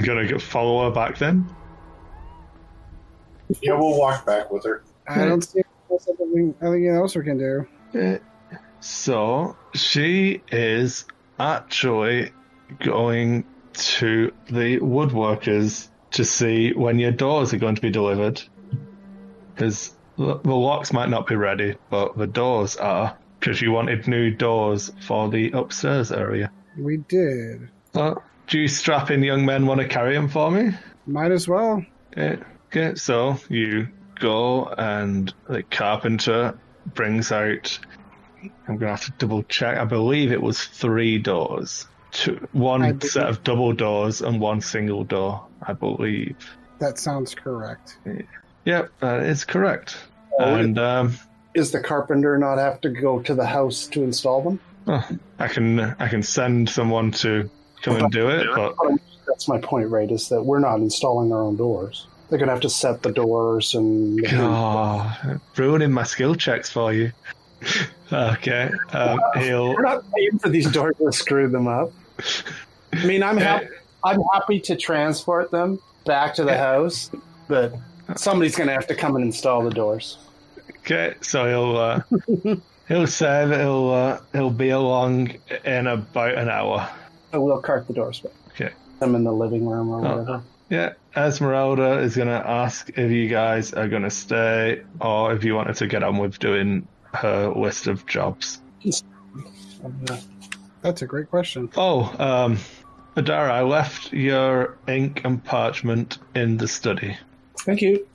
You gonna go follow her back then? Yeah, we'll walk back with her. I don't see something. Anything else we can do. Uh, So she is actually going to the woodworkers to see when your doors are going to be delivered. Because the the locks might not be ready, but the doors are. Because you wanted new doors for the upstairs area. We did. Uh, do you strapping young men want to carry them for me? Might as well. Okay, okay, so you go and the carpenter brings out. I'm gonna have to double check. I believe it was three doors, two, one set of double doors and one single door. I believe. That sounds correct. Yep, that is correct. Oh, and um, Is the carpenter not have to go to the house to install them? oh, I can I can send someone to come and do it, but that's my point, right? Is that we're not installing our own doors. They're gonna have to set the doors and God, ruining my skill checks for you. okay, um, he'll. we're not paying for these doors to screw them up. I mean, I'm happy. I'm happy to transport them back to the house, but somebody's gonna have to come and install the doors. Okay, so he'll uh, he'll say that he'll uh, he'll be along in about an hour. So we'll cart the doors back. Okay. I'm in the living room or Oh. whatever. Yeah, Ezmerelda is going to ask if you guys are going to stay or if you wanted to get on with doing her list of jobs. That's a great question. Oh, um, Adara, I left your ink and parchment in the study. Thank you.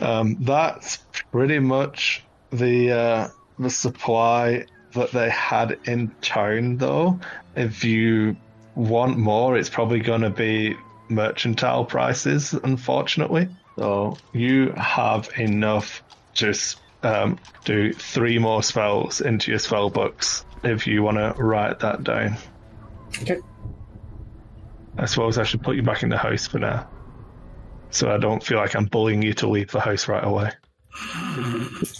Um, that's pretty much the uh, the supply that they had in town, though. If you want more, it's probably going to be mercantile prices, unfortunately. So you have enough. Just um, do three more spells into your spell books if you want to write that down. Okay. I suppose I should put you back in the house for now. So I don't feel like I'm bullying you to leave the house right away.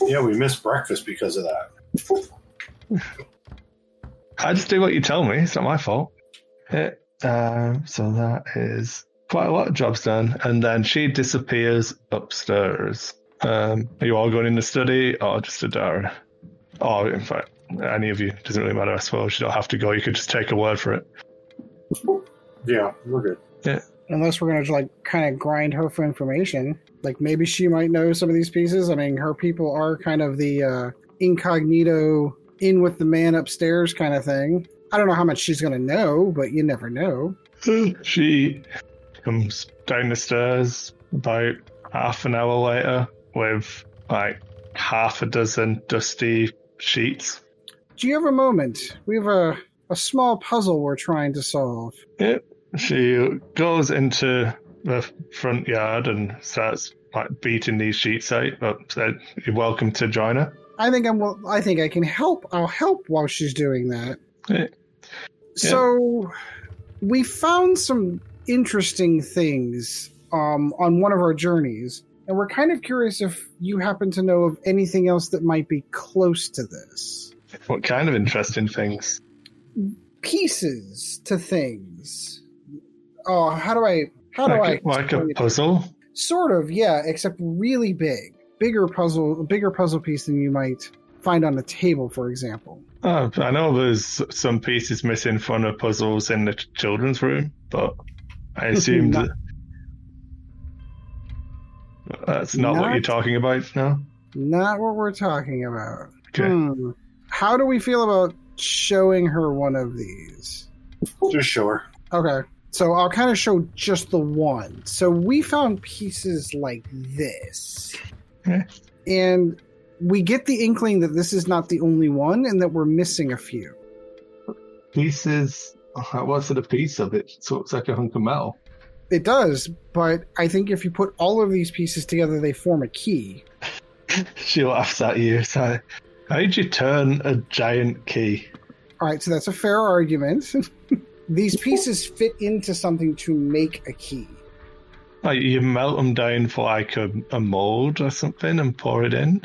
Yeah, we missed breakfast because of that. I just do what you tell me. It's not my fault. Yeah, um, so that is quite a lot of jobs done. And then she disappears upstairs. Um, are you all going in the study or just a Adara? Oh, in fact, any of you. Doesn't really matter, I suppose. You don't have to go. You could just take a word for it. Yeah, we're good. Yeah. Unless we're gonna like kind of grind her for information. Like maybe she might know some of these pieces. I mean, her people are kind of the uh, incognito, in with the man upstairs kind of thing. I don't know how much she's gonna know, but you never know. she comes down the stairs about half an hour later with like half a dozen dusty sheets. Do you have a moment? We have a a small puzzle we're trying to solve. Yep. She goes into the front yard and starts like beating these sheets out. But said, "You're welcome to join her." I think I'm. well, I think I can help. I'll help while she's doing that. Yeah. So, we found some interesting things um, on one of our journeys, and we're kind of curious if you happen to know of anything else that might be close to this. What kind of interesting things? Pieces to things. Oh, how do I? How do Like, I? like a it? puzzle. Sort of, yeah, except really big, bigger puzzle, a bigger puzzle piece than you might find on a table, for example. Oh, I know there's some pieces missing from the puzzles in the children's room, but I assumed Not- that that's not, what you're talking about now. Not what we're talking about. Okay. Hmm. How do we feel about showing her one of these? Just show her. Okay. So I'll kind of show just the one. So we found pieces like this. And we get the inkling that this is not the only one and that we're missing a few. Pieces. Uh, What's it a piece of? It so it's like a hunk of metal. It does, but I think if you put all of these pieces together, they form a key. She laughs at you. So, how'd you turn a giant key? All right, so that's a fair argument. these pieces fit into something to make a key. Like you melt them down for like a, a mold or something and pour it in.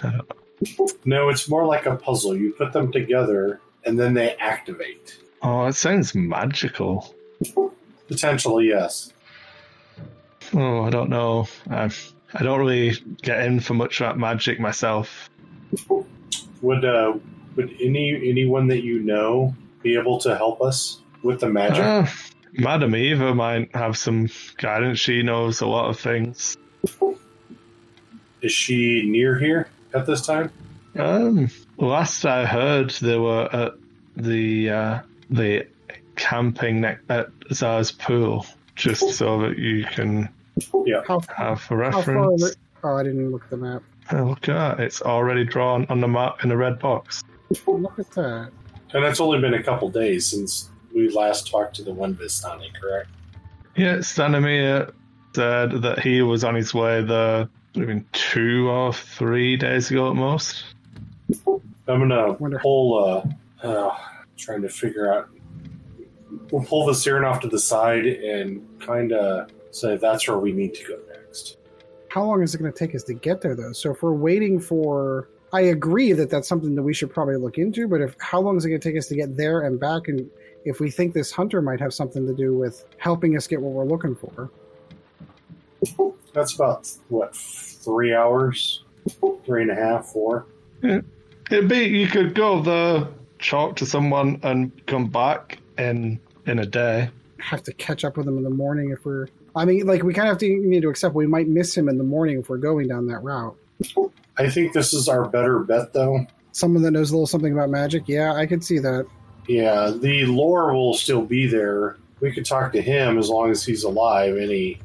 No, it's more like a puzzle. You put them together and then they activate. Oh, it sounds magical. Potentially, yes. Oh, I don't know. I, I don't really get in for much of that magic myself. Would uh, would any anyone that you know be able to help us with the magic? Madam Eva might have some guidance. She knows a lot of things. Is she near here at this time? Um, last I heard, they were at the uh, the camping ne- at Zara's pool, just so that you can How, have a how far? reference. Are oh, I didn't look at the map. Oh, look at that. It's already drawn on the map in the red box. Look at that. And it's only been a couple days since we last talked to the one Vistani, correct? Yeah, Stanimir said that he was on his way there maybe two or three days ago at most. I'm gonna Wonder- pull. Uh, uh, trying to figure out we'll pull the siren off to the side and kind of say that's where we need to go next. How long is it going to take us to get there, though? So if we're waiting for, I agree that that's something that we should probably look into. But if how long is it going to take us to get there and back? And if we think this hunter might have something to do with helping us get what we're looking for, That's about what three hours, three and a half, four. It'd be you could go the chalk to someone, and come back in in a day. have to catch up with him in the morning if we're. I mean, like we kind of have to need to accept we might miss him in the morning if we're going down that route. I think this is our better bet, though. Someone that knows a little something about magic, yeah, I could see that. Yeah, the lore will still be there. We could talk to him as long as he's alive any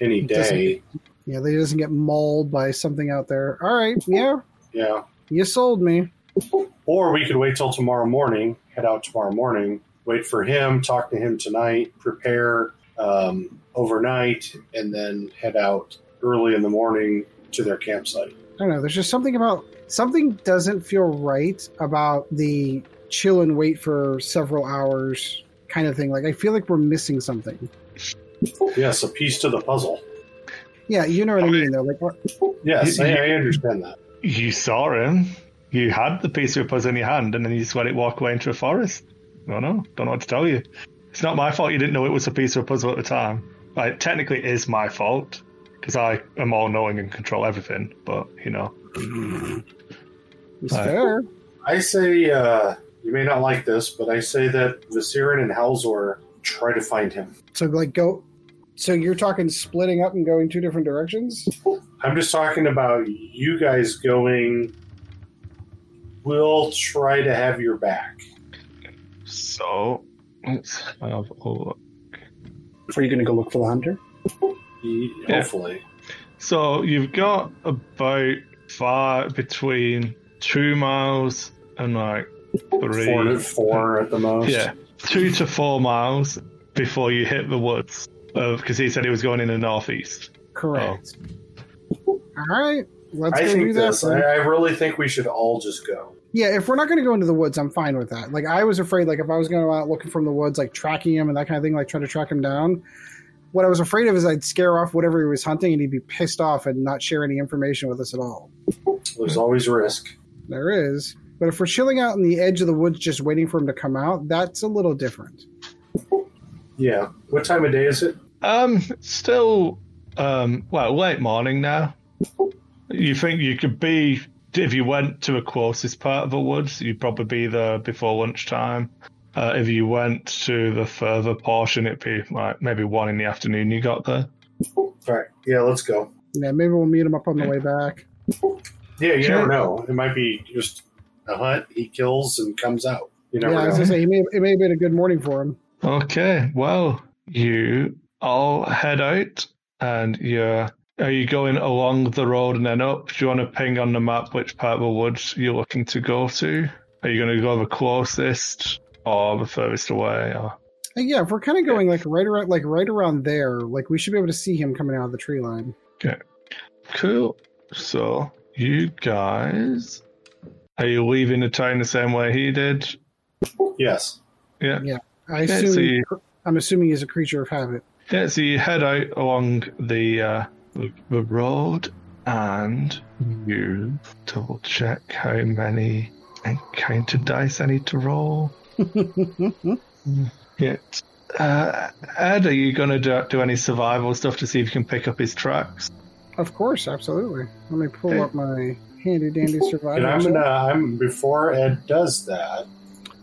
any It day. Yeah, that he doesn't get mauled by something out there. All right, yeah, Yeah. you sold me. Or we could wait till tomorrow morning, head out tomorrow morning, wait for him, talk to him tonight, prepare um, overnight, and then head out early in the morning to their campsite. I don't know. There's just something about something doesn't feel right about the chill and wait for several hours kind of thing. Like I feel like we're missing something. Yes, a piece to the puzzle. Yeah, you know what I Okay. mean. Though, like what- Yes, You- I, you- I understand that. You saw him. You had the piece of a puzzle in your hand, and then you just let it walk away into a forest. I don't know. Don't know what to tell you. It's not my fault you didn't know it was a piece of a puzzle at the time. Like, technically, it is my fault because I am all knowing and control everything. But you know, it's Right. fair. I say, uh, you may not like this, but I say that Visirin and Halzor try to find him. So like go. So you're talking splitting up and going two different directions. I'm just talking about you guys going. We'll try to have your back. so let's have a look. Are you going to go look for the hunter? Yeah. Hopefully. So you've got about far between two miles and like three. Four to four at the most. Yeah, two to four miles before you hit the woods. Because he said he was going in the northeast. Correct. Oh. All right, let's I go do think that. this. I, I really think we should all just go. Yeah, if we're not going to go into the woods, I'm fine with that. Like I was afraid, like if I was going out looking from the woods, like tracking him and that kind of thing, like trying to track him down. What I was afraid of is I'd scare off whatever he was hunting, and he'd be pissed off and not share any information with us at all. There's always risk. There is, but if we're chilling out in the edge of the woods, just waiting for him to come out, that's a little different. Yeah. What time of day is it? Um, still, um, well, late morning now. You think you could be if you went to the closest part of the woods, you'd probably be there before lunchtime. Uh, if you went to the further portion, it'd be like maybe one in the afternoon. You got there. All right. Yeah, let's go. Yeah, maybe we'll meet him up on the way back. Yeah, you Sure. never know. It might be just a hunt. He kills and comes out. You never Yeah, I was know. gonna say, he may, it may have been a good morning for him. Okay, well, you all head out, and you're. Are you going along the road and then up? Do you want to ping on the map which part of the woods you're looking to go to? Are you going to go the closest or the furthest away? Or... Uh, Yeah, if we're kind of going like right around, like right around there, like we should be able to see him coming out of the tree line. Okay, cool. So, you guys. Are you leaving the town the same way he did? Yes. Yeah. Yeah. I Yeah, assume. so you- I'm assuming he's a creature of habit. Yeah, so you head out along the uh, the, the road, and you double check how many encounter dice I need to roll. Yeah. Uh, Ed, are you going to do, do any survival stuff to see if you can pick up his tracks? Of course, absolutely. Let me pull Okay. up my handy dandy survival. And I'm gonna. I'm before Ed does that.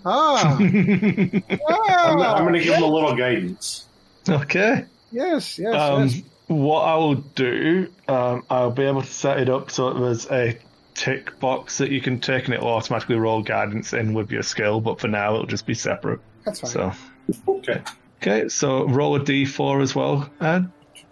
Ah, I'm, ah, I'm gonna give him a little guidance. okay. yes, yes, Um, yes. what I will do, um, I'll be able to set it up so that there's a tick box that you can tick, and it will automatically roll guidance in with your skill. But for now, it'll just be separate. That's fine. So, Okay. okay. So roll a d4 as well, Ed.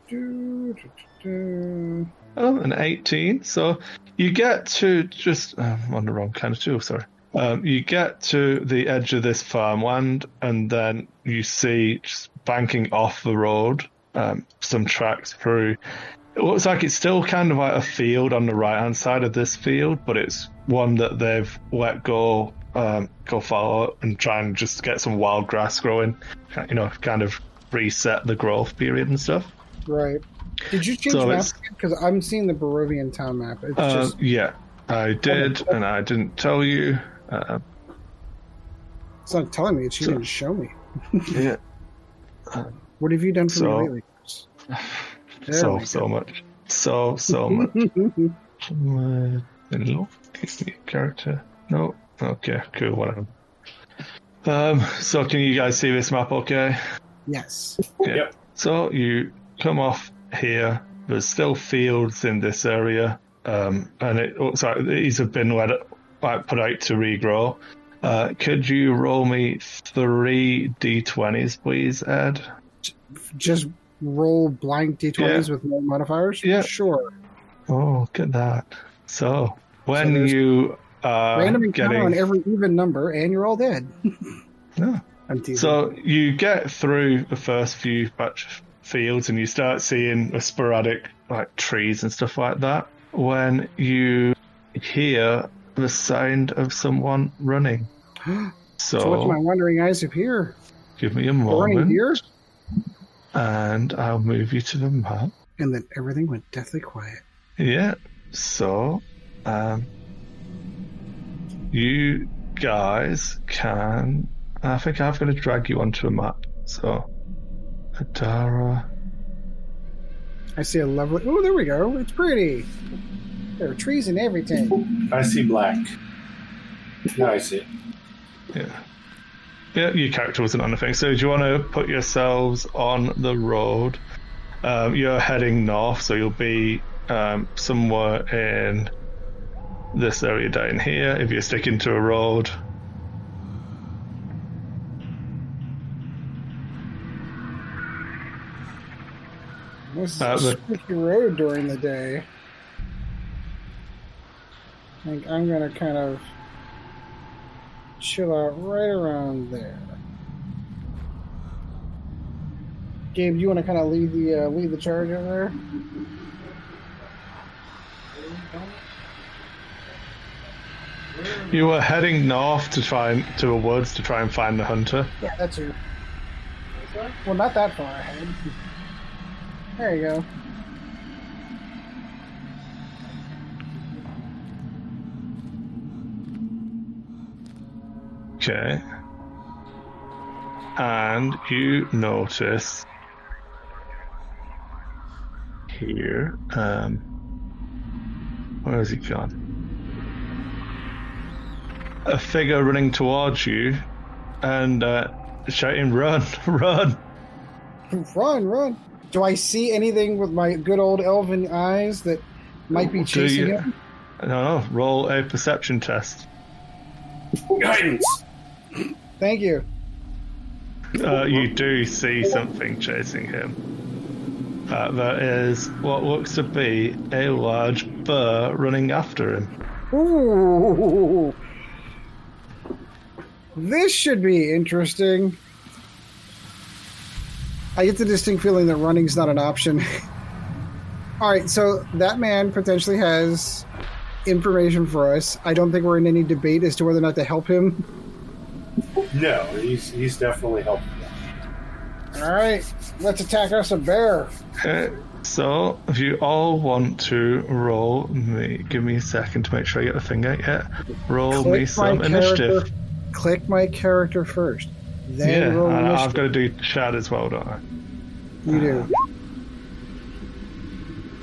Do, do, do, do. Oh, an 18. So you get to just, I'm on the wrong kind of tool, sorry. Um, you get to the edge of this farmland, and then you see just banking off the road um, some tracks through. It looks like it's still kind of like a field on the right hand side of this field, but it's one that they've let go um, go follow and try and just get some wild grass growing. You know, kind of reset the growth period and stuff. Right. Did you change So map Because I'm seeing the Barovian town map. It's Uh, just yeah, I did, and I didn't tell you. Uh, it's not telling me. She so- didn't show me. yeah, What have you done for So- me lately? There so so much, so so much. Hello, give me a character. No, okay, cool, whatever. Um, so can you guys see this map? Okay. yes. Yeah. Yep. So you come off here. There's still fields in this area, um, and it looks like these have been let, like, put out to regrow. Uh, could you roll me three d20s, please, Ed? Just roll blank d20s with no modifiers? Yeah. Sure. Oh, look at that. So when there's you are Random encounter getting on every even number, and you're all dead. Yeah. So you get through the first few batch of fields and you start seeing a sporadic like trees and stuff like that when you hear the sound of someone running. so what's my So wandering eyes appear? give me a moment here, and I'll move you to the map. and then everything went deathly quiet. Yeah. So um you guys can I think I'm gonna drag you onto a map. So Adara I see a lovely. Oh, there we go. It's pretty. There are trees and everything. I see black. Now I see. Yeah. Yeah, your character wasn't on the thing. So do you want to put yourselves on the road? Um, you're heading north, so you'll be um, somewhere in this area down here. If you're sticking to a road, This is Uh, a the- road during the day. I think I'm gonna kind of chill out right around there. Gabe, you want to kind of lead the uh, lead the charge over there? you were heading north to try and, to the woods to try and find the hunter. Yeah, that's you. Well, not that far ahead. There you go. Okay. And you notice here, um, where has he gone? A figure running towards you and uh, shouting, "Run, run!" Run, run! Do I see anything with my good old elven eyes that might be Do chasing you- him? No, no, roll a perception test. Guidance. Thank you. Uh, you do see something chasing him. Uh, there is what looks to be a large burr running after him. Ooh. This should be interesting. I get the distinct feeling that running's not an option. All right, so that man potentially has information for us. I don't think we're in any debate as to whether or not to help him. No, he's he's definitely helping. All right, let's attack us a bear. Okay, so if you all want to roll me, give me a second to make sure I get the thing out yet. Roll me some initiative. Click my character first. Then Yeah, roll and initiative. I've got to do chat as well, don't I? You do.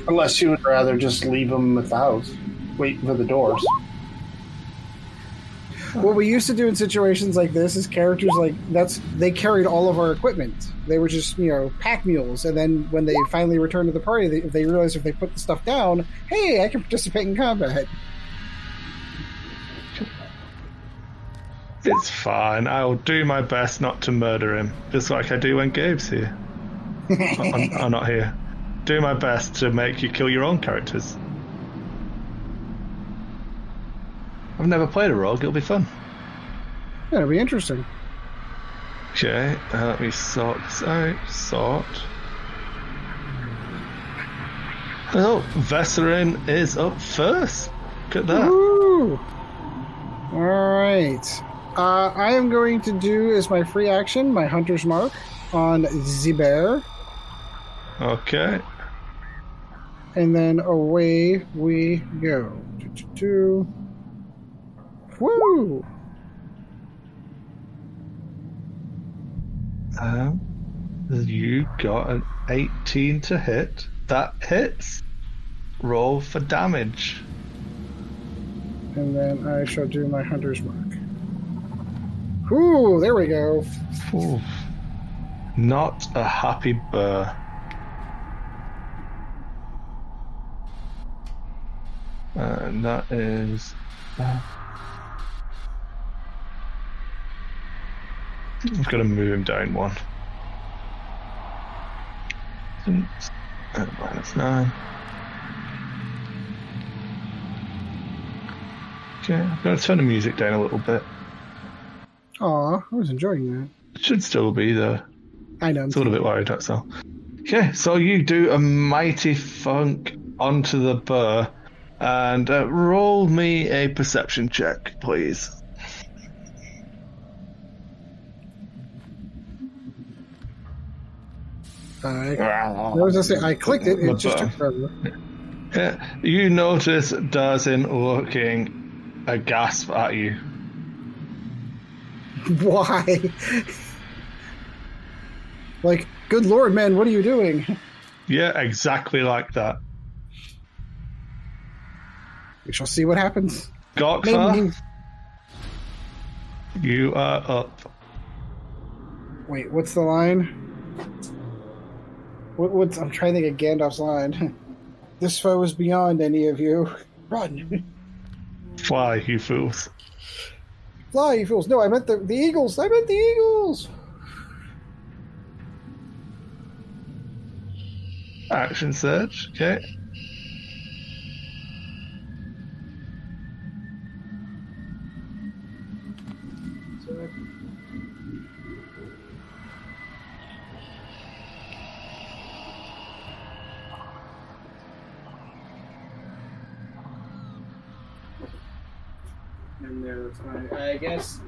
Unless you would rather just leave them at the house, wait for the doors. What we used to do in situations like this is characters like that's they carried all of our equipment. They were just you know pack mules, and then when they finally returned to the party, they, they realized if they put the stuff down, hey, I can participate in combat. It's fine. I'll do my best not to murder him, just like I do when Gabe's here. I'm, I'm not here. Do my best to make you kill your own characters. I've never played a rogue. It'll be fun. Yeah, it'll be interesting. Okay, uh, let me sort this out. Sort. Oh, Vesserin is up first. Look at that. Woo! All right. Uh, I am going to do as my free action my hunter's mark on the bear, Okay. and then away we go. Woo! Um, you got an 18 to hit. That hits. Roll for damage. And then I shall do my hunter's mark. Ooh, there we go. Ooh. Not a happy burr. And that is. uh, I'm gonna move him down one. Since- uh, minus nine. Okay, I'm gonna turn the music down a little bit. Aw, I was enjoying that. It should still be there. I know. It's a little bit worried, that's all. Okay, so you do a mighty funk onto the burr, and uh, roll me a perception check, please. I, I was gonna say I clicked it. It just burr. took forever. Yeah, you notice Darzin looking aghast at you. Why? like, good lord, man, what are you doing? Yeah, exactly like that. We shall see what happens. Maybe. you are up. Wait, what's the line? What, what's I'm trying to think of Gandalf's line. this foe is beyond any of you. Run, Fly, you fools. Fly, you fools! No, I meant the the eagles. I meant the eagles. Action search. okay. And there's, I, I guess,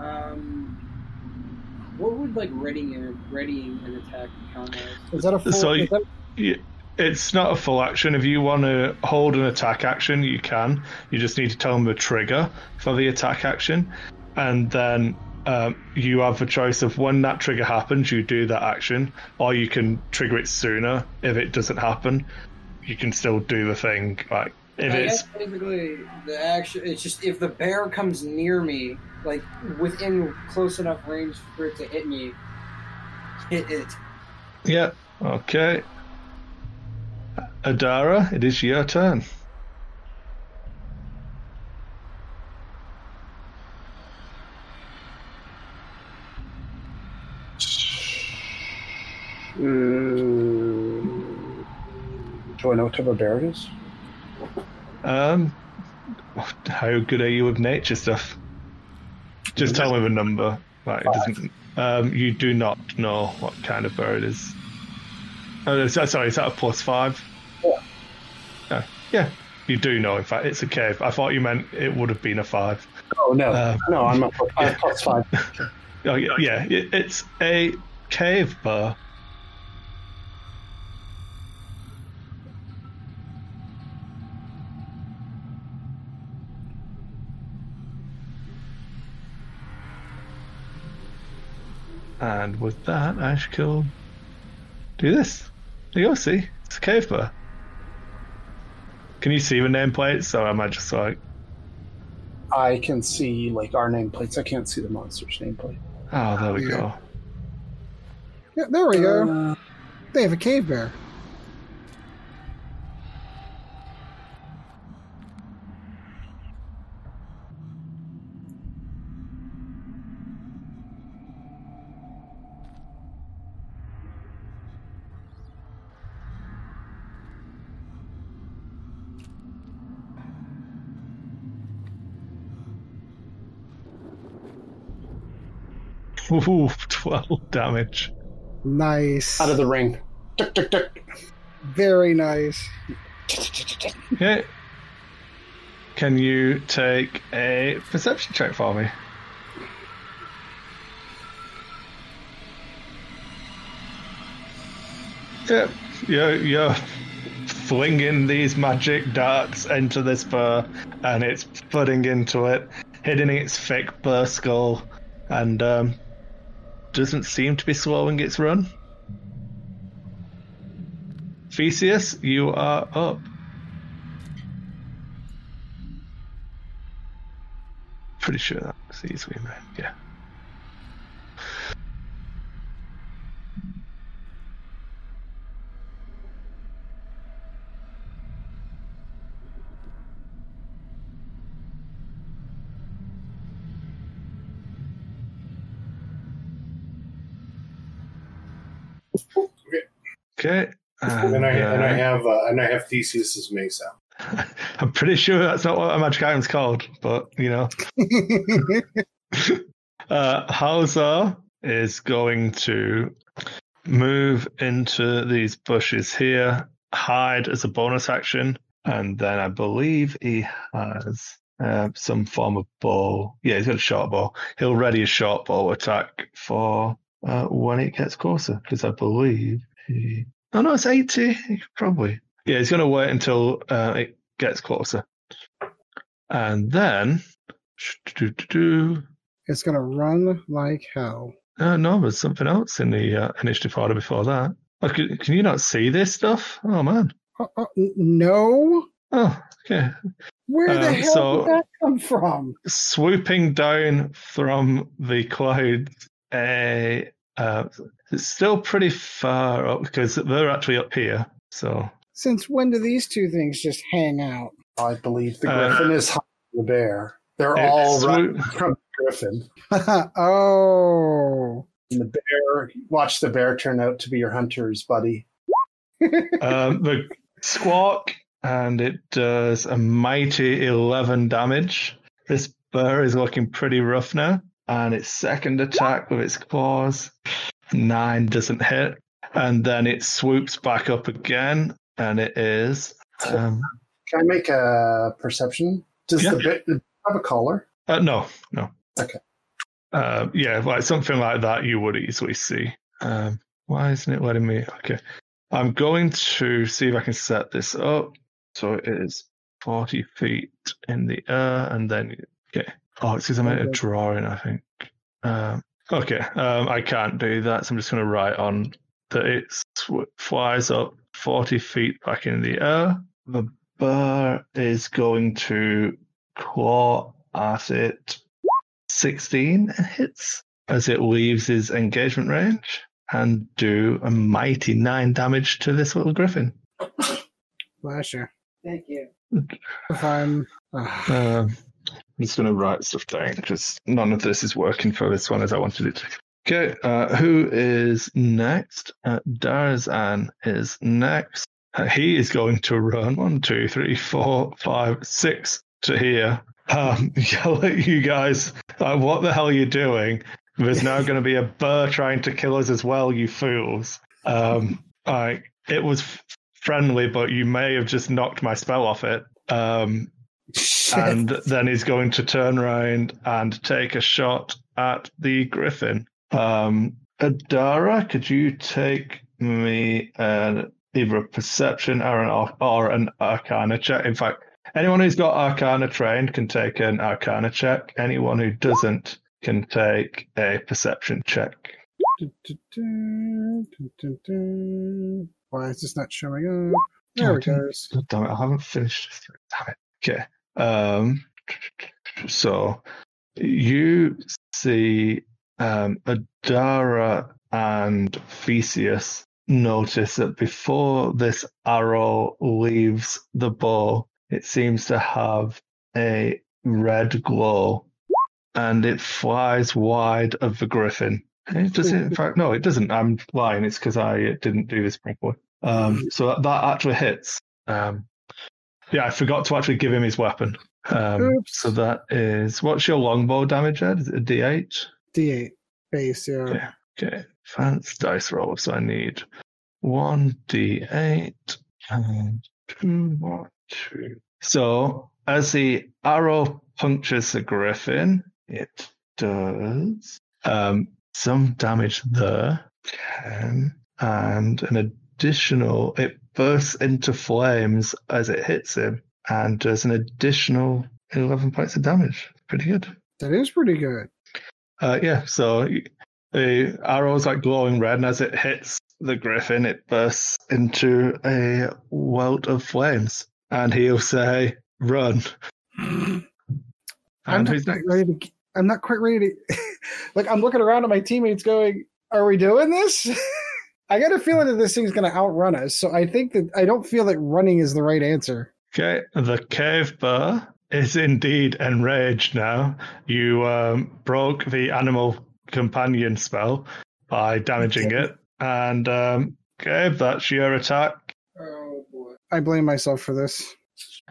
um, what would like readying readying an attack count? Is that a full? So that, Yeah, It's not a full action. If you want to hold an attack action, you can. You just need to tell them the trigger for the attack action, and then um, you have a choice of when that trigger happens, you do that action, or you can trigger it sooner. If it doesn't happen, you can still do the thing. Like if I it's guess basically the action. It's just if the bear comes near me, like within close enough range for it to hit me, hit it. yeah okay. Adara, it is your turn. Mm, do I know what type of bear it is? Um, how good are you with nature stuff? Just tell me the number. Like, it doesn't. Um, you do not know what kind of bird it is. Oh, no, sorry, is that a plus five? Yeah. Uh, yeah, you do know. In fact, it's a cave. I thought you meant it would have been a five. Oh no, Um, no, I'm a plus, I'm plus five. Oh, yeah, yeah, it, it's a cave bear. And with that, I shall do this. You go, see? It's a cave bear. Can you see the nameplates? Or am I just like, I can see like our nameplates. I can't see the monster's nameplate. oh, there we go. yeah, there we go. Uh, They have a cave bear. Ooh, 12 damage. Nice. out of the ring. Tick, tick, tick. Very nice. Okay. can you take a perception check for me? Yeah, you're, you're flinging these magic darts into this burr, and it's putting into it, hitting its thick burr skull, and um, doesn't seem to be slowing its run. Theseus, you are up. Pretty sure that's easily made. Yeah. Okay. And I and I uh, have uh, and I have Theseus's mace out. I'm pretty sure that's not what a magic item's called, but you know. Uh, Hauser is going to move into these bushes here, hide as a bonus action, and then I believe he has uh, some form of bow. Yeah, he's got a short bow. He'll ready a short bow attack for uh, when it gets closer, because I believe he. Oh no, it's eighty. Probably. Yeah, he's going to wait until uh, it gets closer, and then. it's gonna run like hell. Uh, no, there's something else in the uh, initiative order before that. Oh, can, can you not see this stuff? Oh man. Uh, uh, no, Oh, okay. where the Um, hell so- did that come from? Swooping down from the clouds, a uh, it's still pretty far up because they're actually up here. So Since when do these two things just hang out? I believe the Uh, griffin is hiding the bear. They're it all from the griffin. oh, And the bear, watch the bear turn out to be your hunter's buddy. um, the squawk, and it does a mighty 11 damage. This bear is looking pretty rough now, and its second attack with its claws, nine doesn't hit, and then it swoops back up again, and it is. Um, Can I make a perception? Does Yeah. the bear have a collar? uh, no, no. Okay. Uh, yeah, like something like that you would easily see. Um, why isn't it letting me? Okay. I'm going to see if I can set this up. So it is 40 feet in the air and then, okay. Oh, it's because I made a drawing, I think. Um, okay. Um, I can't do that. So I'm just going to write on that it sw- flies up 40 feet back in the air. The bear is going to claw at it 16 hits as it leaves his engagement range and do a mighty 9 damage to this little griffin. Flasher. Thank you. If I'm. Um, I'm just going to write stuff down because none of this is working for this one as I wanted it to. Okay, uh, who is next? Uh, Darzin is next. Uh, he is going to run one, two, three, four, five, six to here. Um, yell at you guys. Uh, what the hell are you doing? There's now going to be a burr trying to kill us as well, you fools. Um, I, it was friendly, but you may have just knocked my spell off it. Um, shit. and then he's going to turn around and take a shot at the griffin. Um, Adara, could you take me an either a perception or an or an arcana check? In fact, anyone who's got arcana trained can take an arcana check. Anyone who doesn't can take a perception check. Why is this not showing up? There Oh, it goes. God damn it, I haven't finished. this yet. Damn it. Okay. Um, so you see um, Adara and Theseus notice that before this arrow leaves the bow, it seems to have a red glow and it flies wide of the griffin. It doesn't, in fact, no, it doesn't. I'm lying. It's because I didn't do this properly. Um, so that, that actually hits. Um, yeah, I forgot to actually give him his weapon. Um, Oops. so that is what's your longbow damage, Ed? Is it a D8? D8 base, yeah. Okay. Okay. Fancy dice roll. So I need one D8 and two more two. So as the arrow punctures the griffin, it does um, some damage there. Ten, and an additional, it bursts into flames as it hits him and does an additional 11 points of damage. Pretty good. That is pretty good. Uh, yeah, so the arrow's like glowing red, and as it hits the griffin, it bursts into a welt of flames. And he'll say, Run. I'm And not who's next? ready to. I'm not quite ready to. like I'm looking around at my teammates, going, "Are we doing this?" I got a feeling that this thing's going to outrun us. So I think that I don't feel that running is the right answer. Okay, the cave bear is indeed enraged now. You um, broke the animal companion spell by damaging it. And, um, okay, that's your attack. Oh boy. I blame myself for this.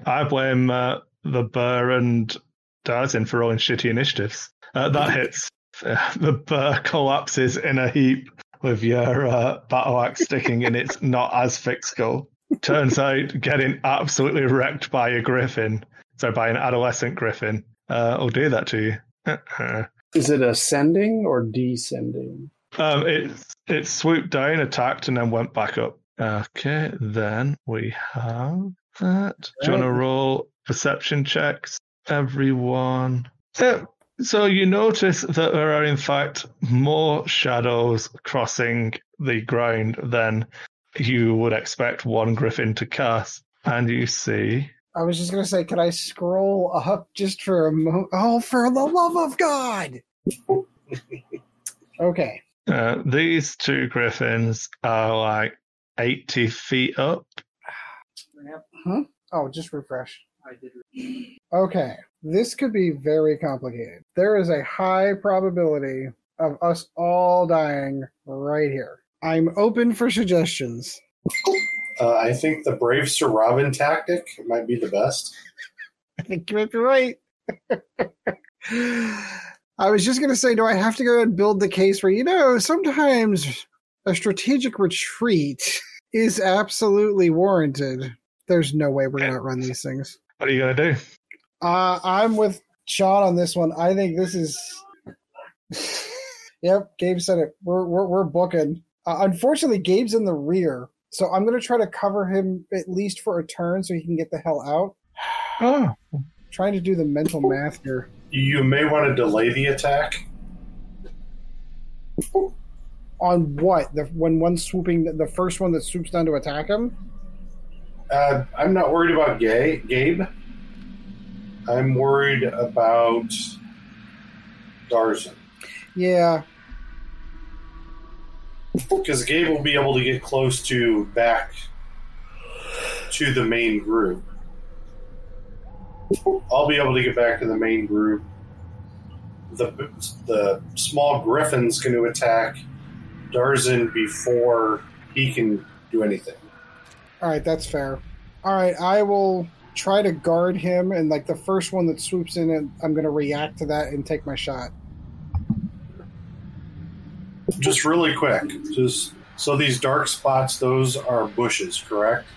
I blame uh, the bear and Darzin for rolling shitty initiatives. Uh, that hits. The bear collapses in a heap with your uh, battle axe sticking in its not as skull. Turns out getting absolutely wrecked by a griffin, so by an adolescent griffin, uh, will do that to you. um, Is it ascending or descending? it it swooped down, attacked, and then went back up. Okay, then we have that. Do you want to roll perception checks, everyone? So you notice that there are in fact more shadows crossing the ground than you would expect one griffin to cast, and you see I was just going to say, can I scroll up just for a moment? Oh, for the love of God! okay. uh, these two griffins are like eighty feet up. Yep, Oh, just refresh. I did. Okay, this could be very complicated. There is a high probability of us all dying right here. I'm open for suggestions. Uh, I think the Brave Sir Robin tactic might be the best. I think you might be right. I was just going to say, do I have to go and build the case where, you know, sometimes a strategic retreat is absolutely warranted? There's no way we're going to outrun these things. What are you gonna do? Uh, I'm with Sean on this one. I think this is. yep, Gabe said it. We're we're, we're booking. Uh, unfortunately, Gabe's in the rear, so I'm going to try to cover him at least for a turn so he can get the hell out. Oh, Trying to do the mental math here. You may want to delay the attack. On what? The when one swooping, the first one that swoops down to attack him. Uh, I'm not worried about Gay, Gabe. I'm worried about Darzin. Yeah, Because Gabe will be able to get close to back to the main group. I'll be able to get back to the main group. The the small griffin's going to attack Darzin before he can do anything. All right, that's fair. All right, I will try to guard him, and like the first one that swoops in, and I'm going to react to that and take my shot. Just really quick, just so these dark spots, those are bushes, correct?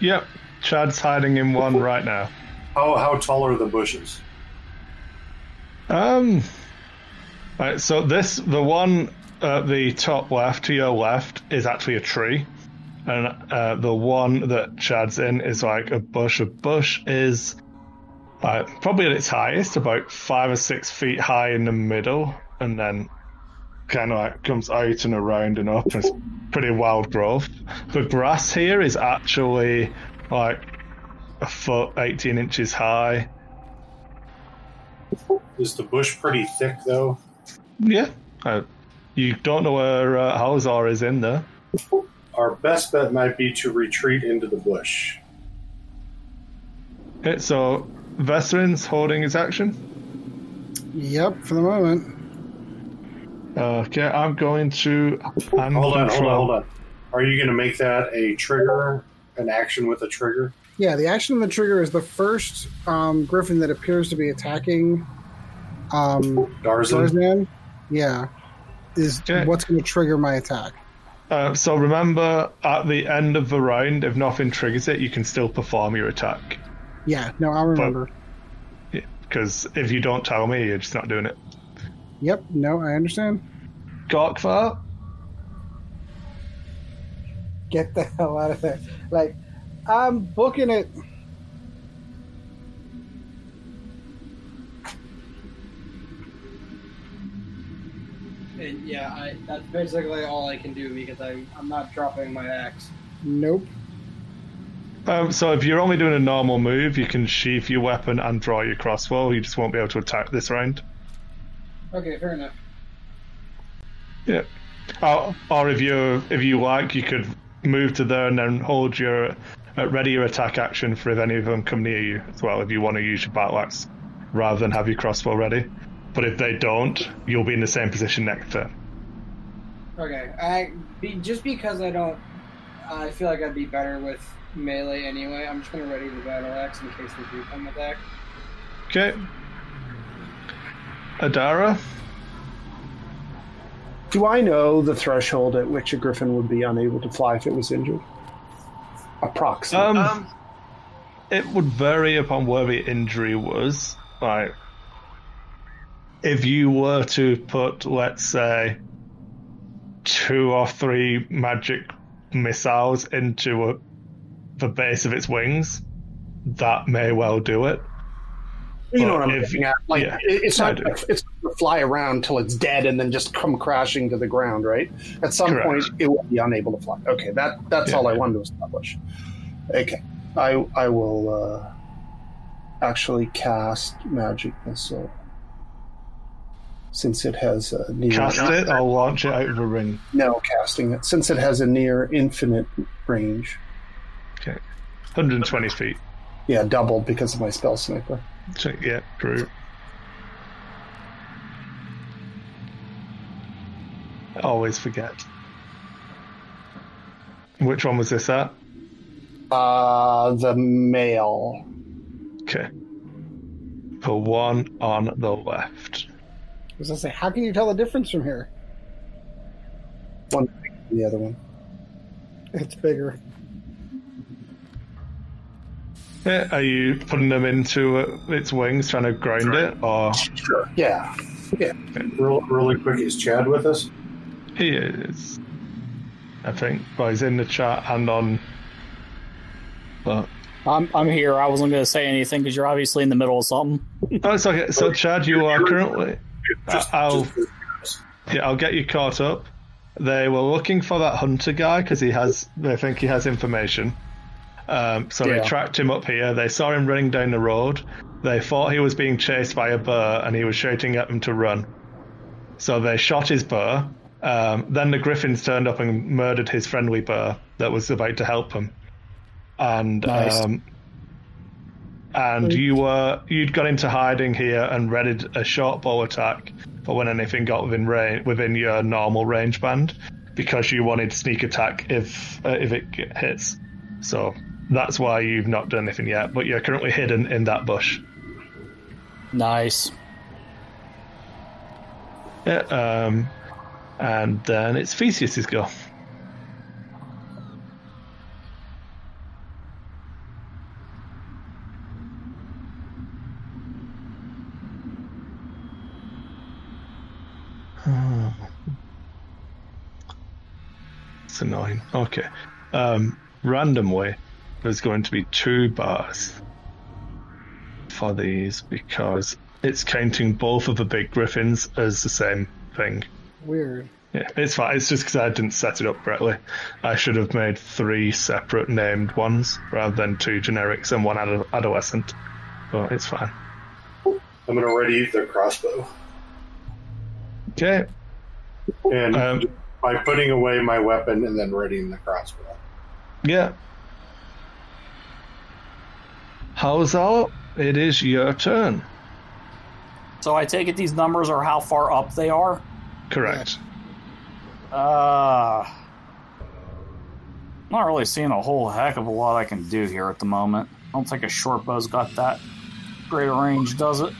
yep. Chad's hiding in one right now. How how tall are the bushes? Um. Right, so this, the one at the top left, to your left, is actually a tree, and uh, the one that Chad's in is like a bush. A bush is uh, probably at its highest, about five or six feet high in the middle, and then kind of like comes out and around and up. It's pretty wild growth. The grass here is actually like a foot, eighteen inches high. Is the bush pretty thick though? Yeah. Uh, you don't know where uh, Halzar is in there. Our best bet might be to retreat into the bush. Okay, so Veserin's holding his action. Yep, for the moment. Okay, I'm going to. I'm Hold on, hold on, hold on. Are you going to make that a trigger, an action with a trigger? Yeah, the action of the trigger is the first um, griffin that appears to be attacking um, Darzin? Tarzan. Yeah, is Okay. what's going to trigger my attack. Uh, so remember, at the end of the round, if nothing triggers it, you can still perform your attack. Yeah, no, I remember. Because if you don't tell me, you're just not doing it. Yep, no, I understand. Gorkfar? Get the hell out of there. Like, I'm booking it. And yeah, I, that's basically all I can do because I, I'm not dropping my axe. Nope. Um, so if you're only doing a normal move, you can sheath your weapon and draw your crossbow. You just won't be able to attack this round. Okay, fair enough. Yeah. Or, or if you if you like, you could move to there and then hold your uh, ready your attack action for if any of them come near you as well. If you want to use your battle axe rather than have your crossbow ready. But if they don't, you'll be in the same position next turn. Okay, I be, just because I don't, I feel like I'd be better with melee anyway. I'm just gonna ready the battle axe in case they do come attack. Okay. Adara. Do I know the threshold at which a griffin would be unable to fly if it was injured? Approximately. Um, it would vary upon where the injury was. Like, if you were to put, let's say, two or three magic missiles into a, the base of its wings, that may well do it. you know what I'm if- getting at? Like, yeah, it's not. It's not to fly around till it's dead and then just come crashing to the ground, right? At some Correct. point, it will be unable to fly. Okay, that that's Yeah. all I wanted to establish. Okay, I I will uh, actually cast magic missile since it has a near Cast it or launch it out of a ring. no casting it since it has a near infinite range. Okay. 120 feet. Yeah, doubled because of my spell sniper. So, yeah, true. I always forget. Which one was this at? Uh, the male. Okay. The one on the left. I was gonna say, how can you tell the difference from here? One, the other one. It's bigger. Yeah, are you putting them into uh, its wings, trying to grind it, or Sure. Yeah. Real, really quick, is Chad with us? he is? I think. Well, he's in the chat and on. But I'm I'm here. I wasn't going to say anything because you're obviously in the middle of something. oh, it's okay. So, Chad, you are currently. Just, I'll- just- Yeah, I'll get you caught up. They were looking for that hunter guy because he has. They think he has information. Um, so Yeah. they tracked him up here. They saw him running down the road. They thought he was being chased by a bear and he was shouting at them to run. So they shot his bear. Um, then the griffins turned up and murdered his friendly bear that was about to help him. And Nice. um, and you were you'd got into hiding here and readied a short bow attack for when anything got within range within your normal range band because you wanted sneak attack if uh, if it hits. So that's why you've not done anything yet, but you're currently hidden in that bush. Nice. Yeah, um, and then it's Theseus's go. It's annoying. Okay. Um, randomly, there's going to be two bars for these because it's counting both of the big griffins as the same thing. Weird. Yeah, it's fine. It's just because I didn't set it up correctly. I should have made three separate named ones rather than two generics and one ad- adolescent. But it's fine. I'm going to ready the crossbow. Okay. And Um, by putting away my weapon and then readying the crossbow. Yeah. Howzal, it is your turn. So I take it these numbers are how far up they are. Correct. Uh, not really seeing a whole heck of a lot I can do here at the moment. I don't think a short bow's got that great a range, does it?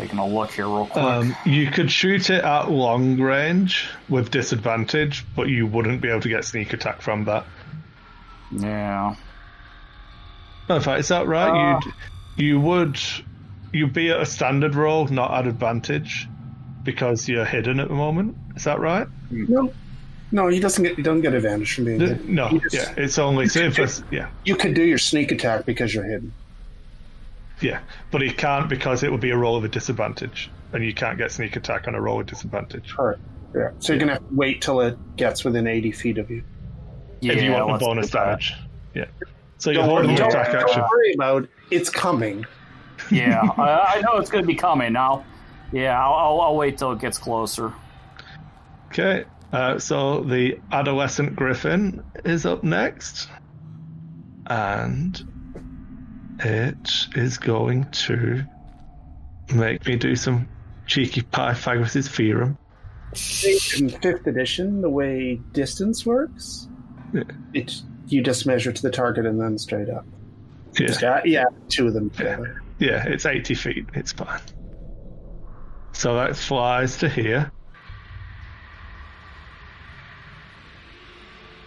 Taking a look here real quick. Um, you could shoot it at long range with disadvantage, but you wouldn't be able to get sneak attack from that. yeah. No, in fact, is that right? Uh, You'd you would you'd be at a standard roll, not at advantage, because you're hidden at the moment. Is that right? No, no, he doesn't get. You don't get advantage from being The- hidden. no, just- yeah, it's only so if it's- yeah, You could do your sneak attack because you're hidden. Yeah, but he can't because it would be a roll of a disadvantage, and you can't get sneak attack on a roll of disadvantage. Correct. Yeah. So you're gonna have to wait till it gets within 80 feet of you. Yeah, if you want the bonus do that. damage, yeah. So you're Don't worry, holding your don't, attack don't action. worry about it's coming. Yeah, I, I know it's going to be coming now. Yeah, I'll, I'll, I'll wait till it gets closer. Okay, uh, so the adolescent griffin is up next, and it is going to make me do some cheeky Pythagoras' theorem. In fifth edition, the way distance works, Yeah. it's you just measure to the target and then straight up. Yeah, Just uh, yeah, two of them together. yeah, it's eighty feet. It's fine. So that flies to here.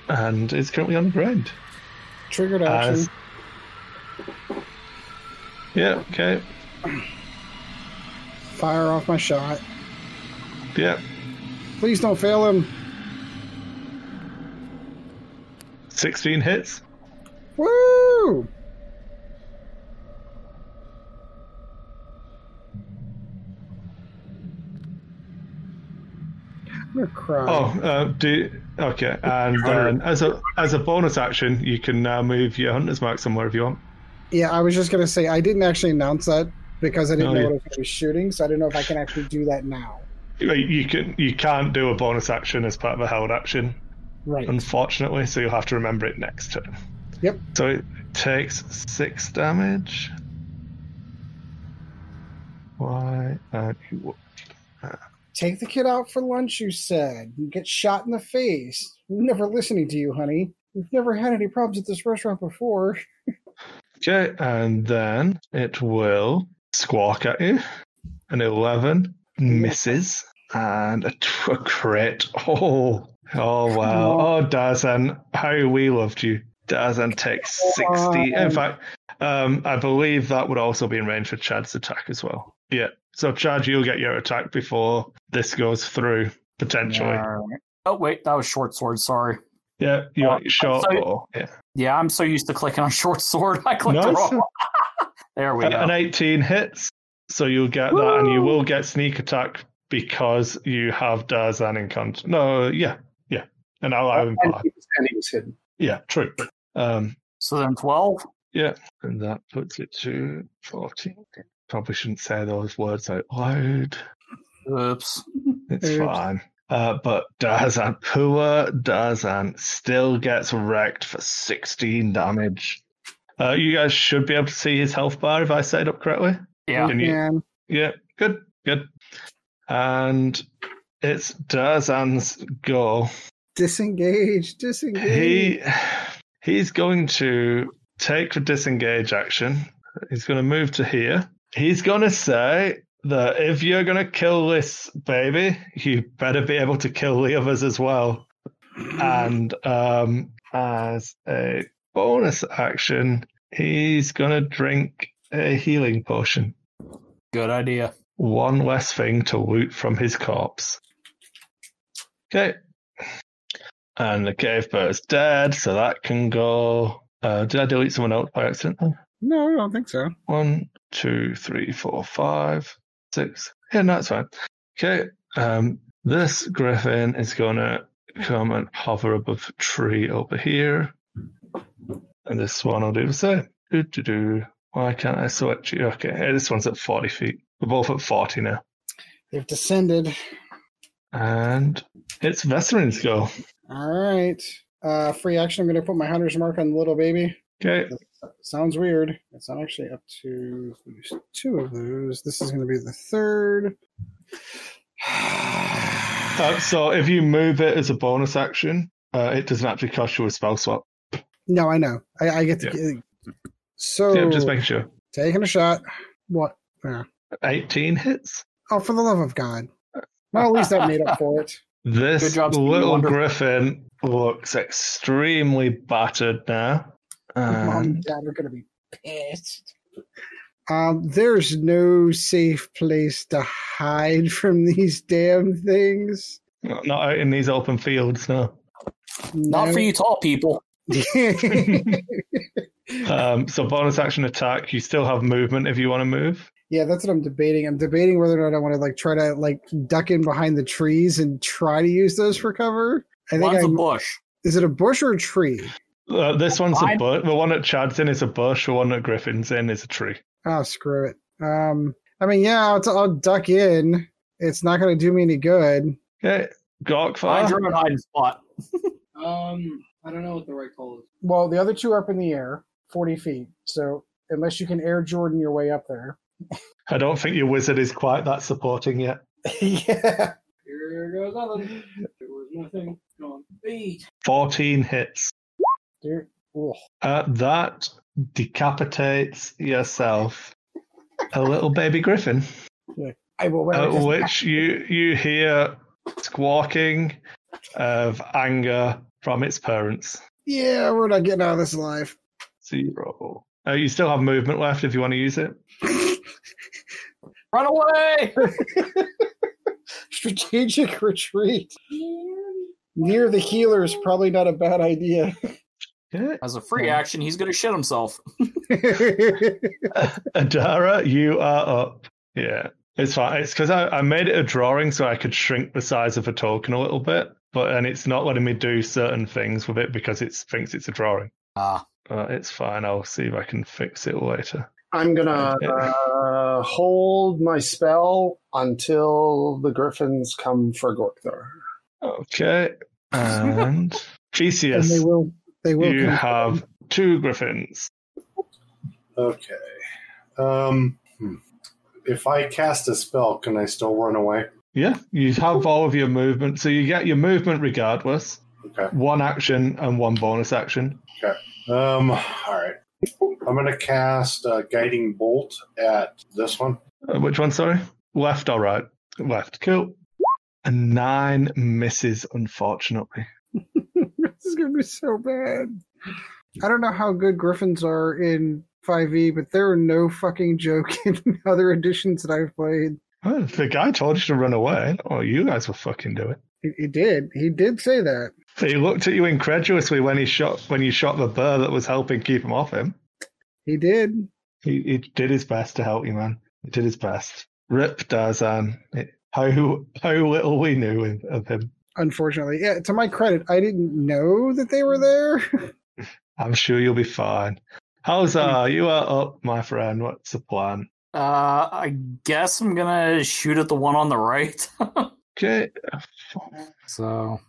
And it's currently on the ground. Triggered action. As- Yeah, okay. Fire off my shot. Yeah. Please don't fail him. 16 hits. Woo! I'm gonna cry. Oh, uh, do okay. And then as a as a bonus action, you can now move your hunter's mark somewhere if you want. Yeah, I was just gonna say I didn't actually announce that because I didn't No, know you- what I was shooting, so I don't know if I can actually do that now. You- can you can't do a bonus action as part of a held action, Right. unfortunately. So you'll have to remember it next turn. Yep. So it takes six damage. Why aren't you? Take the kid out for lunch, you said. You get shot in the face. I'm never listening to you, honey. We've never had any problems at this restaurant before. Okay, and then it will squawk at you. An 11 misses, and a, t- a crit. Oh, oh wow. Oh, Darzin, how we loved you. Darzin takes 60. In fact, um, I believe that would also be in range for Chad's attack as well. Yeah. So, Chad, you'll get your attack before this goes through, potentially. Yeah, Oh, wait, that was short sword. Sorry. You Uh, want your short so- bow. Yeah. Yeah, I'm so used to clicking on short sword. I clicked Nice. wrong there we go. An 18 hits, so you'll get that, and you will get sneak attack because you have Darzin in control. No, yeah, yeah, and I'll allow him part. he, was, and he was hidden. Yeah, true. Um, So then 12. yeah, and that puts it to 14. Probably shouldn't say those words out loud. Oops. It's Oops. fine. Uh, but Darzin, poor Darzin, still gets wrecked for 16 damage. Uh, you guys should be able to see his health bar if I set it up correctly. Yeah. Can you- Man, Yeah, good, good. And it's Darzin's go. disengage, disengage. He he's going to take the disengage action. He's going to move to here. He's going to say that if you're going to kill this baby, you better be able to kill the others as well. And um, as a bonus action, he's going to drink a healing potion. Good idea. One less thing to loot from his corpse. Okay. And the cave bird's dead, so that can go. Uh, did I delete someone else by accident? No, I don't think so. One, two, three, four, five, six. Yeah, no, it's fine. Okay. Um, this griffin is going to come and hover above a tree over here. And this one will do the same. Do, do, do. Why can't I switch you? Okay, hey, this one's at 40 feet. We're both at 40 now. They've descended. And it's Vesserin's go. All right. Uh, free action. I'm going to put my hunter's mark on the little baby. Okay. Sounds weird. It's not actually up to two of those. This is going to be the third. Uh, so if you move it as a bonus action, uh, it doesn't actually cost you a spell swap. no, I know. I, I get to. So Yeah, just making sure. taking a shot. What? Yeah. 18 hits. Oh, for the love of God! Well, at least that made up for it. This job, little Wonder. griffin looks extremely battered now. Mom And and Dad are going to be pissed. Um, there's no safe place to hide from these damn things. Not out in these open fields, no. Not for you tall people. Um, so bonus action attack. You still have movement if you want to move. yeah, that's what I'm debating. I'm debating whether or not I want to like try to like duck in behind the trees and try to use those for cover. I think One's a I'm, bush. is it a bush or a tree? Uh, this one's a Fine. bush. The one at Chad's in is a bush. The one at Griffin's in is a tree. Oh, screw it. Um, I mean, yeah, I'll, I'll duck in. It's not going to do me any good. Okay, Gawk Find fire. your own hiding spot. Um, I don't know what the right call is. Well, the other two are up in the air, 40 feet. So unless you can air Jordan your way up there. I don't think your wizard is quite that supporting yet. yeah. Here goes nothing. There was nothing. Gone. Eight. 14 hits. Dude. Uh, that decapitates yourself. A little baby griffin, I will wear uh, it. which you you hear squawking of anger from its parents. Yeah, we're not getting out of this alive. Zero. Uh, you still have movement left if you want to use it. Run away! Strategic retreat. Near the healer is probably not a bad idea. Okay. As a free action, he's going to shit himself. Adara, you are up. Yeah, it's fine. It's because I, I made it a drawing so I could shrink the size of a token a little bit, but and it's not letting me do certain things with it because it thinks it's a drawing. Ah, Uh, it's fine. I'll see if I can fix it later. I'm gonna uh, hold my spell until the griffins come for Gorkthar. Okay, and and they will. They will. you come. have two griffins. Okay. Um, hmm. if I cast a spell, can I still run away? Yeah, you have all of your movement, so you get your movement regardless. Okay. One action and one bonus action. Um, all right. I'm going to cast a guiding bolt at this one. Uh, which one, sorry? Left or right? Left. Cool. A nine misses, unfortunately. this is gonna be so bad. I don't know how good griffins are in 5e, but there are no fucking joke in other editions that I've played. The guy told you to run away. Oh, you guys were fucking do it. He, he did. He did say that. He looked at you incredulously when he shot when you shot the bird that was helping keep him off him. He did. He, he did his best to help you, man. He did his best. Rip Darzin. It- How how little we knew of- of him. Unfortunately, yeah. To my credit, I didn't know that they were there. I'm sure you'll be fine. How's uh you are up, my friend? What's the plan? uh, I guess I'm going to shoot at the one on the right. Okay. so,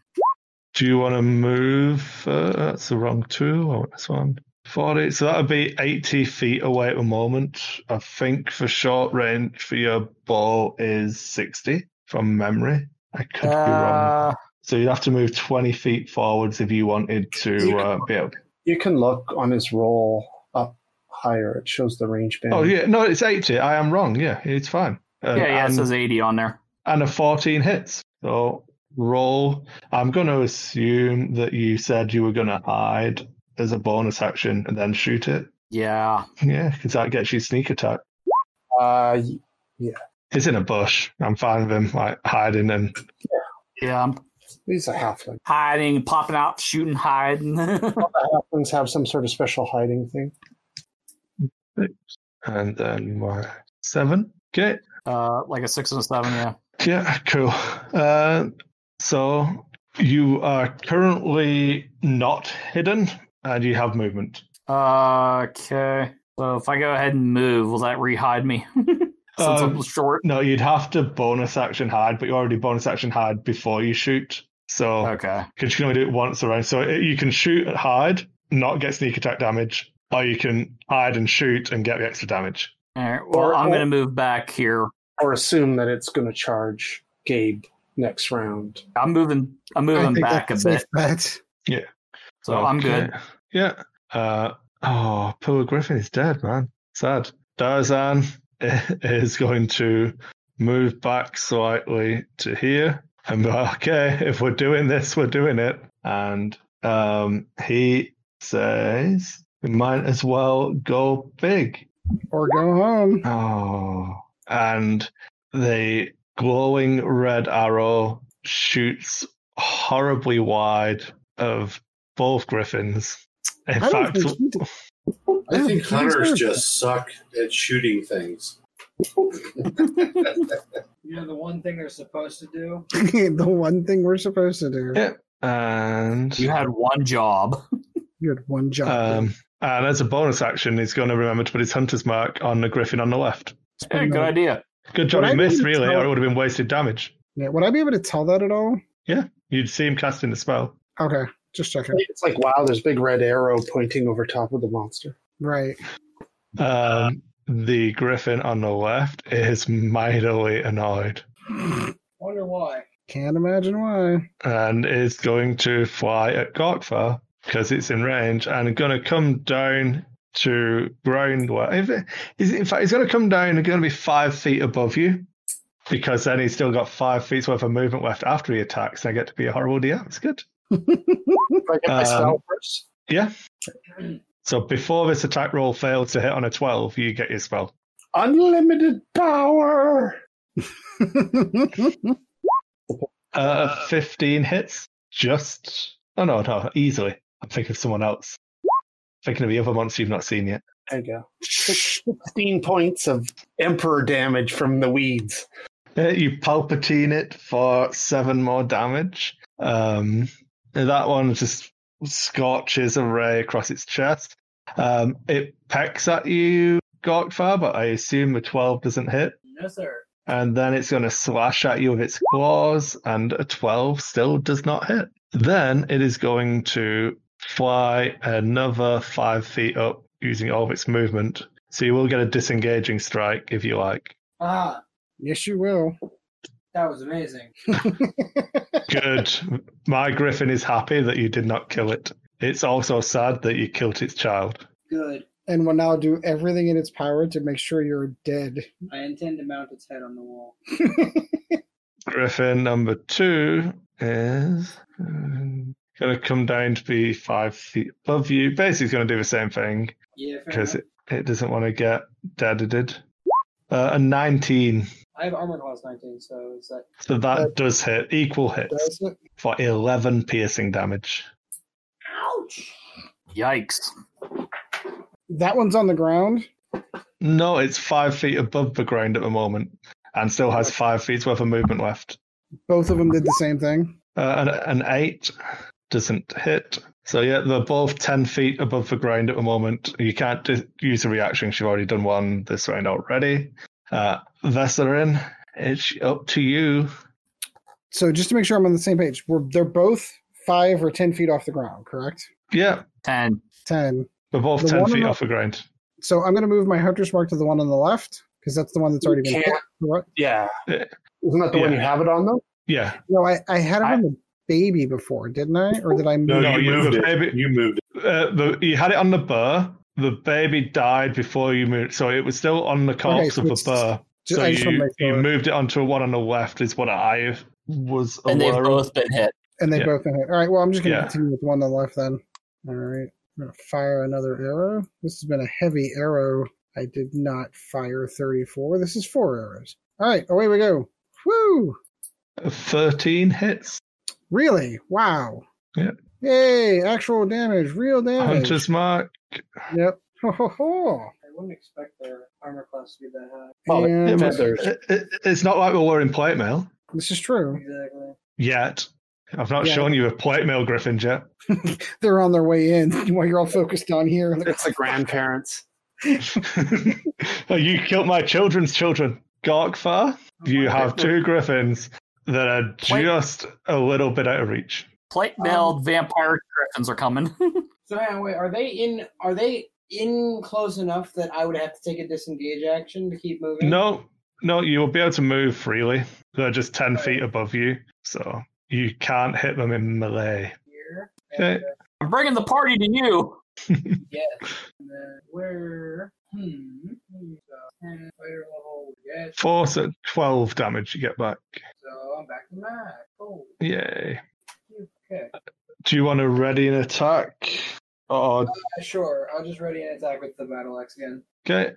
Do you want to move? Uh, that's the wrong two. I want this one. 40. So that would be 80 feet away at the moment. I think for short range for your ball is 60 from memory. I could be wrong. uh, So you'd have to move 20 feet forwards if you wanted to uh, be able. You can look on his roll up higher. It shows the range band. Oh, yeah. No, it's 80. I am wrong. Yeah, it's fine. Uh, yeah, yeah, it says 80 on there. and a 14 hits. So roll. I'm going to assume that you said you were going to hide as a bonus action and then shoot it. Yeah. Yeah, because that gets you sneak attack. Uh, He's in a bush. I'm fine with him like hiding and Yeah, I'm he's a halfling. hiding, popping out, shooting, hiding. Halflings have some sort of special hiding thing. and then my seven. Okay. uh, like a six and a seven, yeah. Yeah, cool. Uh, so you are currently not hidden and you have movement. Uh, okay. So if I go ahead and move, will that re-hide me? Since Um, I'm short. No, you'd have to bonus action hide, but you already bonus action hide before you shoot. So Okay. because you can only do it once around. So it- you can shoot and hide, not get sneak attack damage, or you can hide and shoot and get the extra damage. All right. Well, Or- I'm going to move back here. Or assume that it's going to charge Gabe next round. I'm moving. I'm moving back a bit, safe bet. so I'm good. Yeah. Uh, oh, Pillar Griffin is dead, man. Sad. Darzin is going to move back slightly to here and be like, okay, if we're doing this, we're doing it. And um, he says, we might as well go big. Or go home. Oh, and the glowing red arrow shoots horribly wide of both griffins. In I fact, think he did- I Yeah, think hunters just suck at shooting things. You know the one thing they're supposed to do. the one thing we're supposed to do. Yeah. and You had one job. You had one job. um, and as a bonus action, he's going to remember to put his hunter's mark on the griffin on the left. Hey, good idea. Good job Would he I missed, really, tell- or it would have been wasted damage. yeah, would I be able to tell that at all? Yeah, you'd see him casting the spell. Okay, just checking. It's like wow, there's a big red arrow pointing over top of the monster. Right. Um, the griffin on the left is mightily annoyed Wonder why. Can't imagine why. and is going to fly at Gorkfar because it's in range and going to come down to ground. le- If it, is, in fact, he's going to come down and going to be five feet above you because then he's still got five feet worth of movement left after he attacks. And I get to be a horrible DM. It's good. If I get my Um, spell first. Yeah. So before this attack roll fails to hit on a 12, you get your spell. Unlimited power. Uh, 15 hits. Just. Oh, no, no, easily. I'm thinking of someone else. Thinking of the other monster you've not seen yet. There you go. Sixteen points of emperor damage from the weeds. Uh, you palpatine it for seven more damage. Um, and that one just scorches a ray across its chest. Um, it pecks at you, Gorkfar, but I assume the 12 doesn't hit. No sir. and then it's going to slash at you with its claws, and a 12 still does not hit. Then it is going to fly another five feet up using all of its movement. So you will get a disengaging strike if you like. Ah, yes, you will. That was amazing. Good. My griffin is happy that you did not kill it. It's also sad that you killed its child. Good. And will now do everything in its power to make sure you're dead. I intend to mount its head on the wall. Griffin number two is um, going to come down to be five feet above you. Basically, it's going to do the same thing. Yeah, fair because it, it doesn't want to get deaded. Uh, a 19. I have armor class 19, so is that So that Uh, does hit. Equal hits Does it? for 11 piercing damage. ouch? Yikes. That one's on the ground. No, it's five feet above the ground at the moment and still has five feet worth of movement left. Both of them did the same thing. Uh, an, an 8 doesn't hit. So, yeah, they're both 10 feet above the ground at the moment. You can't di- use a reaction. You've already done one this round already. Uh, Vesserin, it's up to you. So just to make sure I'm on the same page, we're, they're both five or ten feet off the ground, correct? Yeah, 10. Ten. they're both The 10 feet the- off the ground. So I'm going to move my hunter's mark to the one on the left because that's the one that's already been can't- hit. Yeah. Yeah. Isn't that the one you have it on though? Yeah. No, I, I had it I- on the baby before, didn't I? Or did I move? No, No, you you- moved the it. baby- You moved it. Uh, the, you had it on the burr. The baby died before you moved, so it was still on the corpse so of the it's- burr. Just- So I you, you moved it onto a one on the left, is what I was And they've of. both been hit. and they yeah. both been hit. All right. Well, I'm just going to Yeah. continue with the one on the left then. All right. I'm going to fire another arrow. This has been a heavy arrow. I did not fire 34. This is four arrows. All right. Away we go. Woo! 13 hits. Really? Wow. Yeah. Yay! Actual damage. Real damage. Hunter's mark. Yep. Ho ho ho. I wouldn't expect their armor class to be that high. Oh, And It- feathers. it- it- it's not like we're wearing plate mail this is true. Exactly. yet. I've not Yeah. shown you a plate mail griffin yet. They're on their way in while you're all focused on here. It's the grandparents. oh, you killed my children's children. Gorkfar, oh, you have two griffins that are Wait. just a little bit out of reach. Plate mailed vampire griffins are coming. So hang on, wait, are they in are they in close enough that I would have to take a disengage action to keep moving? No, no, you will be able to move freely. They're just 10 feet above you, so you can't hit them in melee. Here. Okay. And, uh, I'm bringing the party to you. yes. And then where hmm. So, ten fighter level yes. Force at 12 damage you get back. So I'm back to max. Oh Yay. Okay. Do you want to ready an attack? Oh, Uh, sure, I'll just ready an attack with the battle axe again. okay.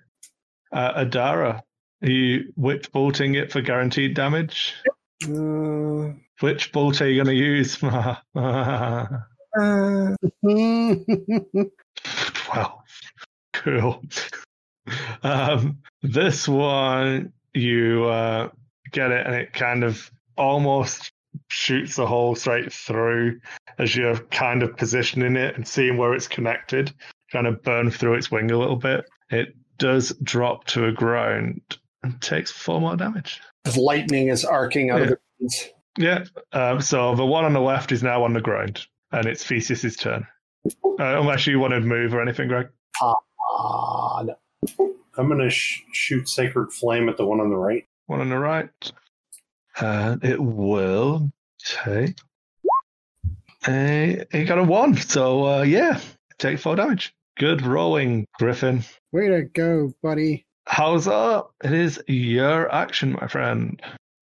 Uh, Adara, are you witch bolting it for guaranteed damage? Uh, Which bolt are you going to use? uh, Twelve. Cool. Um, this one, you uh, get it, and it kind of almost shoots a hole straight through as you're kind of positioning it and seeing where it's connected, trying to burn through its wing a little bit. It does drop to a ground and takes four more damage. as lightning is arcing out of Yeah. the wings. Yeah. Um, so the one on the left is now on the ground, and it's Theseus's turn. Uh, unless you want to move or anything, Greg. Ah, no. I'm going to sh- shoot Sacred Flame at the one on the right. One on the right. And it will take a. It got a one. So, uh, yeah, take four damage. Good rolling, Griffin. Way to go, buddy. How's up? It is your action, my friend.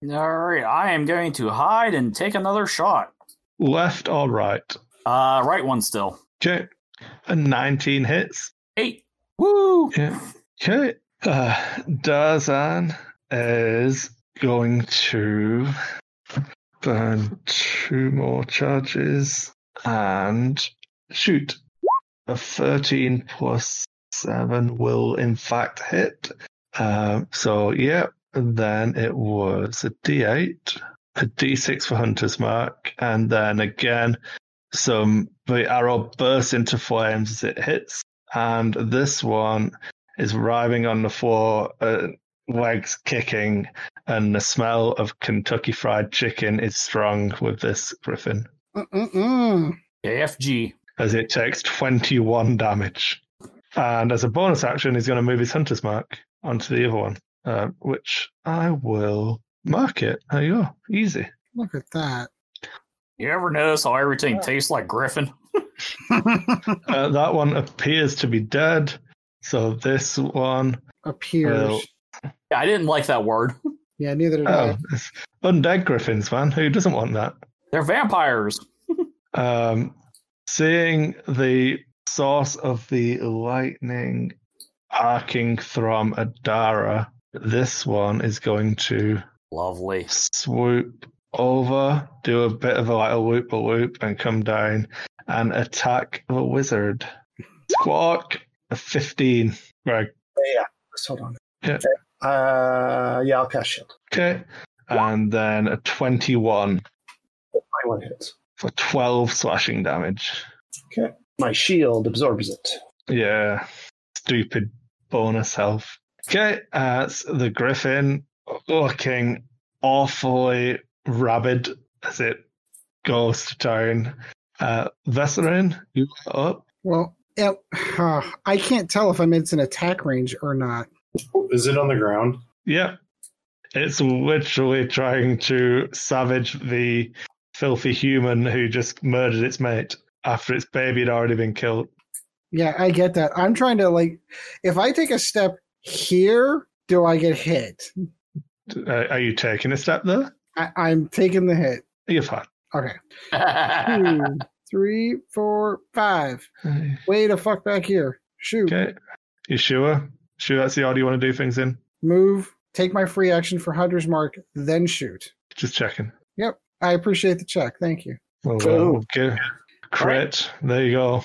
All right, I am going to hide and take another shot. Left or right? Uh, right one still. Okay. A 19 hits. Eight. Woo! Yeah. Okay. Uh, Darzin is going to burn two more charges and shoot. A 13 plus 7 will in fact hit. Um, so, yeah, then it was a d8, a d6 for Hunter's Mark, and then again, some the arrow bursts into flames as it hits and this one is writhing on the floor, uh, legs kicking, and the smell of Kentucky Fried Chicken is strong with this griffin Mm-mm-mm. AFG. as it takes 21 damage. And as a bonus action, he's going to move his hunter's mark onto the other one, uh, which I will mark it. There you go. Easy. Look at that. You ever notice how everything tastes like Griffin? Uh, that one appears to be dead. So this one, Appears. Well- Yeah, I didn't like that word. yeah, neither did oh, I. undead griffins, man. Who doesn't want that? They're vampires. Um, seeing the source of the lightning arcing from Adara, this one is going to Lovely. swoop over, do a bit of a like a loop a loop, and come down and attack the wizard. Squawk a fifteen. Greg. Yeah. Just hold on. Yeah. Okay. Uh, yeah, I'll cast shield. Okay. And then a twenty-one My one hits. for twelve slashing damage. Okay. My shield absorbs it. Yeah, stupid bonus health. Okay, uh, it's the griffin looking awfully rabid as it goes to town. Uh, Vesserin, you are up. Well, yeah, I can't tell if I'm in its an attack range or not. Is it on the ground? Yep. It's literally trying to savage the filthy human who just murdered its mate after its baby had already been killed. Yeah, I get that. I'm trying to like, if I take a step here, do I get hit? Uh, are you taking a step there? I, I'm taking the hit. You're fine. Okay. Two, three, four, five. Way to fuck back here. Shoot. Okay. You sure? Sure that's the order you want to do things in? Move. Take my free action for Hunter's Mark, then shoot. Just checking. Yep. I appreciate the check. Thank you. Well, Cool. well, okay. Crit. There you go.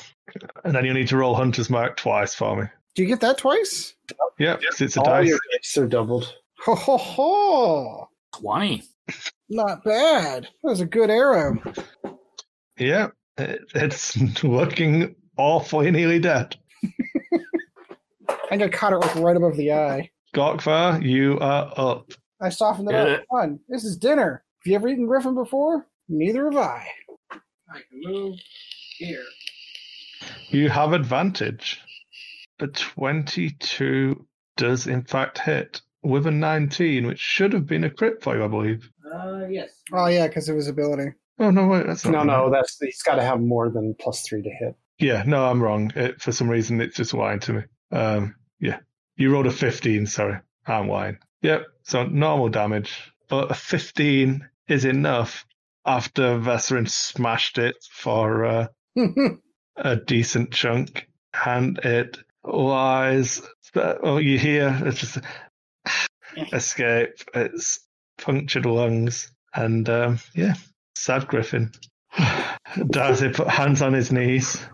And then you need to roll Hunter's Mark twice for me. Do you get that twice? Yep. it's a All dice. your hits are doubled. Ho ho ho! 20. Not bad. That was a good arrow. Yeah, it's looking awfully nearly dead. I got caught it like right above the eye. Gorkfar, you are up. I softened it Yeah. up. Come on, this is dinner. Have you ever eaten griffin before? Neither have I. I can move here. You have advantage. A 22 does in fact hit with a 19, which should have been a crit for you, I believe. Uh, yes. Oh yeah, because of his ability. Oh, no, wait, that's not No, right. no, that's he's got to have more than plus three to hit. Yeah, no, I'm wrong. It, for some reason, it's just lying to me. Um, yeah, you rolled a 15. Sorry, I'm lying. Yep. So normal damage, but a 15 is enough after Vesserin smashed it for uh, a decent chunk, and it lies. Oh, you hear it's just escape. It's punctured lungs, and um, yeah, sad Griffin. Darcy put hands on his knees.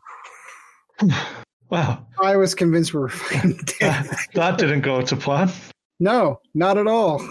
wow, I was convinced we were fucking dead. that, that didn't go to plan. no, not at all.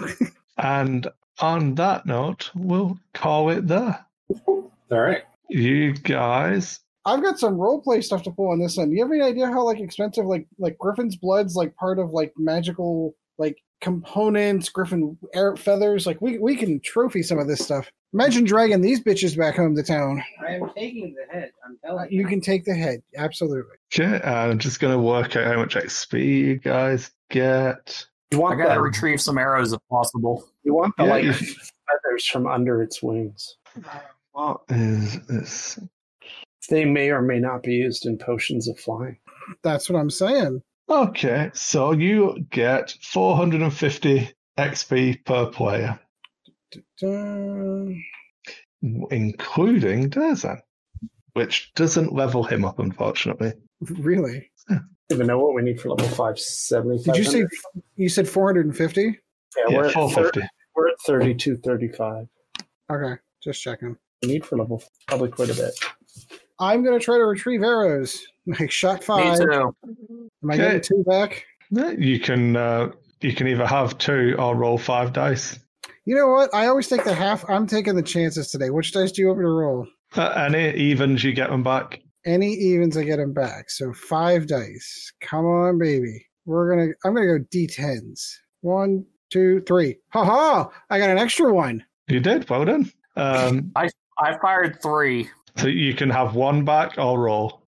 And on that note, we'll call it there. All right. You guys, I've got some roleplay stuff to pull on this end. Do you have any idea how like expensive like like Griffin's blood's like part of like magical like components, Griffin air feathers? Like we we can trophy some of this stuff. Imagine dragging these bitches back home to town. I am taking the head. I'm Uh, telling You can take the head, absolutely. okay, I'm just going to work out how much XP you guys get. You want I gotta the, retrieve some arrows if possible. you want the Yeah, like you- feathers from under its wings. What is this? They may or may not be used in potions of flying. That's what I'm saying. Okay, so you get 450 XP per player, Dun. including Darzin, which doesn't level him up, unfortunately. Really? I don't even know what we need for level five seventy. Did you say you said 450? Yeah, Yeah, we're, at thir- 450. we're at 32, 35. Okay, just checking. We need for level probably quite a bit. I'm gonna try to retrieve arrows. Like shot Me five. too. Am I Okay. getting two back? You can uh, you can either have two or roll five dice. You know what? I always take the half. I'm taking the chances today. Which dice do you want me to roll? Uh, any evens, you get them back. Any evens, I get them back. So five dice. Come on, baby. We're gonna. I'm gonna go d10s. One, two, three. Ha ha! I got an extra one. You did, well done. Um, I fired three. So you can have one back or roll.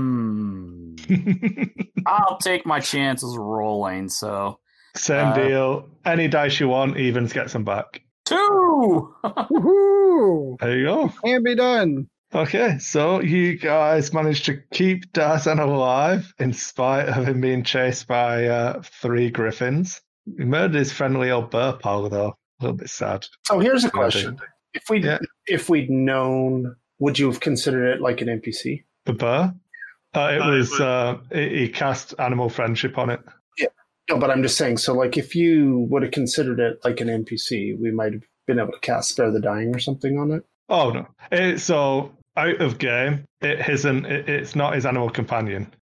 Mm, I'll take my chances rolling. So Same Uh, deal. Any dice you want, evens gets them back. two. Woohoo! There you go. Can be done. Okay, so you guys managed to keep Darzin alive in spite of him being chased by uh, three griffins. He murdered his friendly old Burpal, though. A little bit sad. So here's a Yeah, question: If we Yeah. if we'd known, would you have considered it like an NPC? The Burr? Uh, it Uh, it was, was- uh, he he cast animal friendship on it. Yeah, no, but I'm just saying. So, like, if you would have considered it like an NPC, we might have been able to cast Spare the Dying or something on it. Oh, no. It, so, out of game, it isn't, it, it's not his animal companion.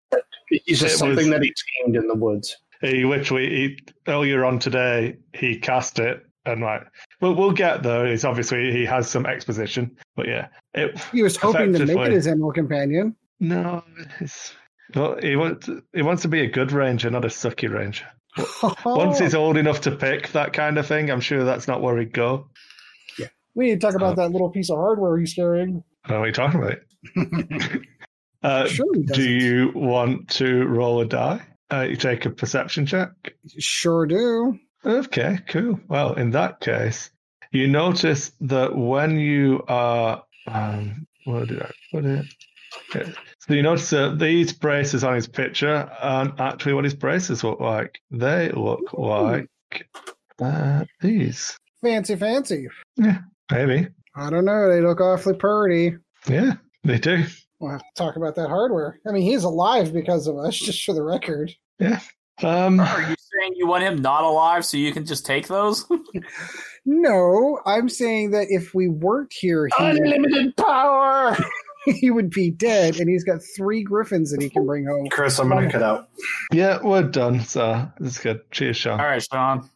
It's just It something was- that he tamed in the woods. He literally, he, earlier on today, he cast it and like, well, we'll get there. It's obviously, he has some exposition, but yeah. It, He was hoping to make it his animal companion. no, it's, well, he wants, he wants to be a good ranger, not a sucky ranger. Once he's old enough to pick that kind of thing, I'm sure that's not where he'd go. Yeah, we need to talk about Uh, that little piece of hardware he's carrying. I don't know what you're talking about. uh, Sure, do you want to roll a die? Uh, you take a perception check. Sure do. Okay, cool. Well, in that case, you notice that when you are, um, where did I put it? Okay. So you notice that these braces on his picture aren't actually what his braces look like. They look like uh, these. Fancy, fancy. Yeah, maybe. I don't know. They look awfully pretty. Yeah, they do. We'll have to talk about that hardware. I mean, he's alive because of us, just for the record. Um, Are you saying you want him not alive so you can just take those? No, I'm saying that if we weren't here, he, Unlimited power. he would be dead, and he's got three griffins that he can bring home. Chris, I'm going to cut out. yeah, we're done. So it's good. Cheers, Sean. All right, Sean.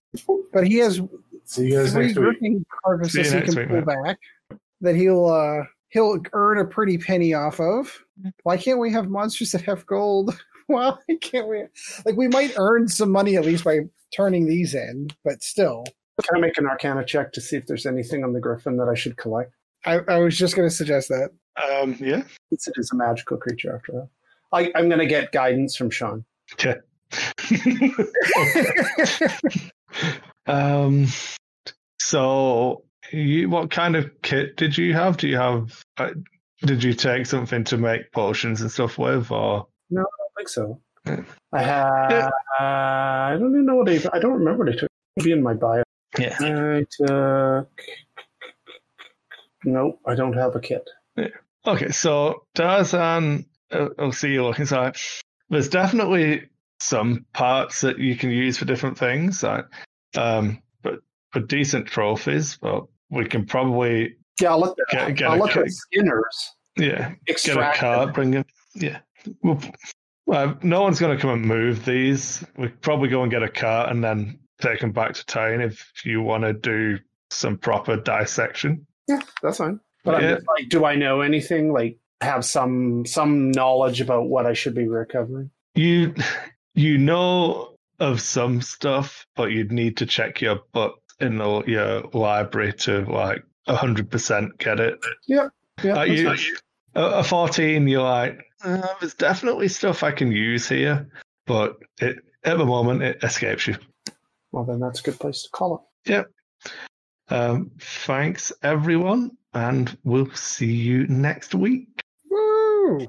But he has See you guys three next week. griffin carcasses See you he can week, pull back that he'll uh he'll earn a pretty penny off of. Why can't we have monsters that have gold? Why can't we? Like we might earn some money at least by turning these in, but still. Can I make an Arcana check to see if there's anything on the Griffin that I should collect? I, I was just going to suggest that. Um, yeah. Since it is a magical creature after all. I, I'm going to get guidance from Sean. Okay. um, so, you, what kind of kit did you have? Do you have? Uh, did you take something to make potions and stuff with, or I don't think so. Yeah. I have. Yeah. I don't even know what I. I don't remember what I took. Maybe in my bio. yeah? I took. Nope, I don't have a kit. Yeah. Okay, so Tarzan, uh, I'll see you looking. So there's definitely some parts that you can use for different things. uh, Um, but for decent trophies, well, we can probably Yeah, I'll look at, Get- get I'll a look at Skinner's. yeah get a cart, bring it. Yeah. Well, well, no one's going to come and move these. We probably go and get a car and then take them back to town if you want to do some proper dissection. Yeah, that's fine. But I'm just like, do I know anything? Like, have some some knowledge about what I should be recovering? You you know of some stuff, but you'd need to check your book in the, your library to like hundred percent get it. Yeah, Uh, that's you, fine. a a fourteen, you're like, uh, there's definitely stuff I can use here, but it at the moment it escapes you. Well, then that's a good place to call it. Um, thanks everyone, and we'll see you next week. Woo!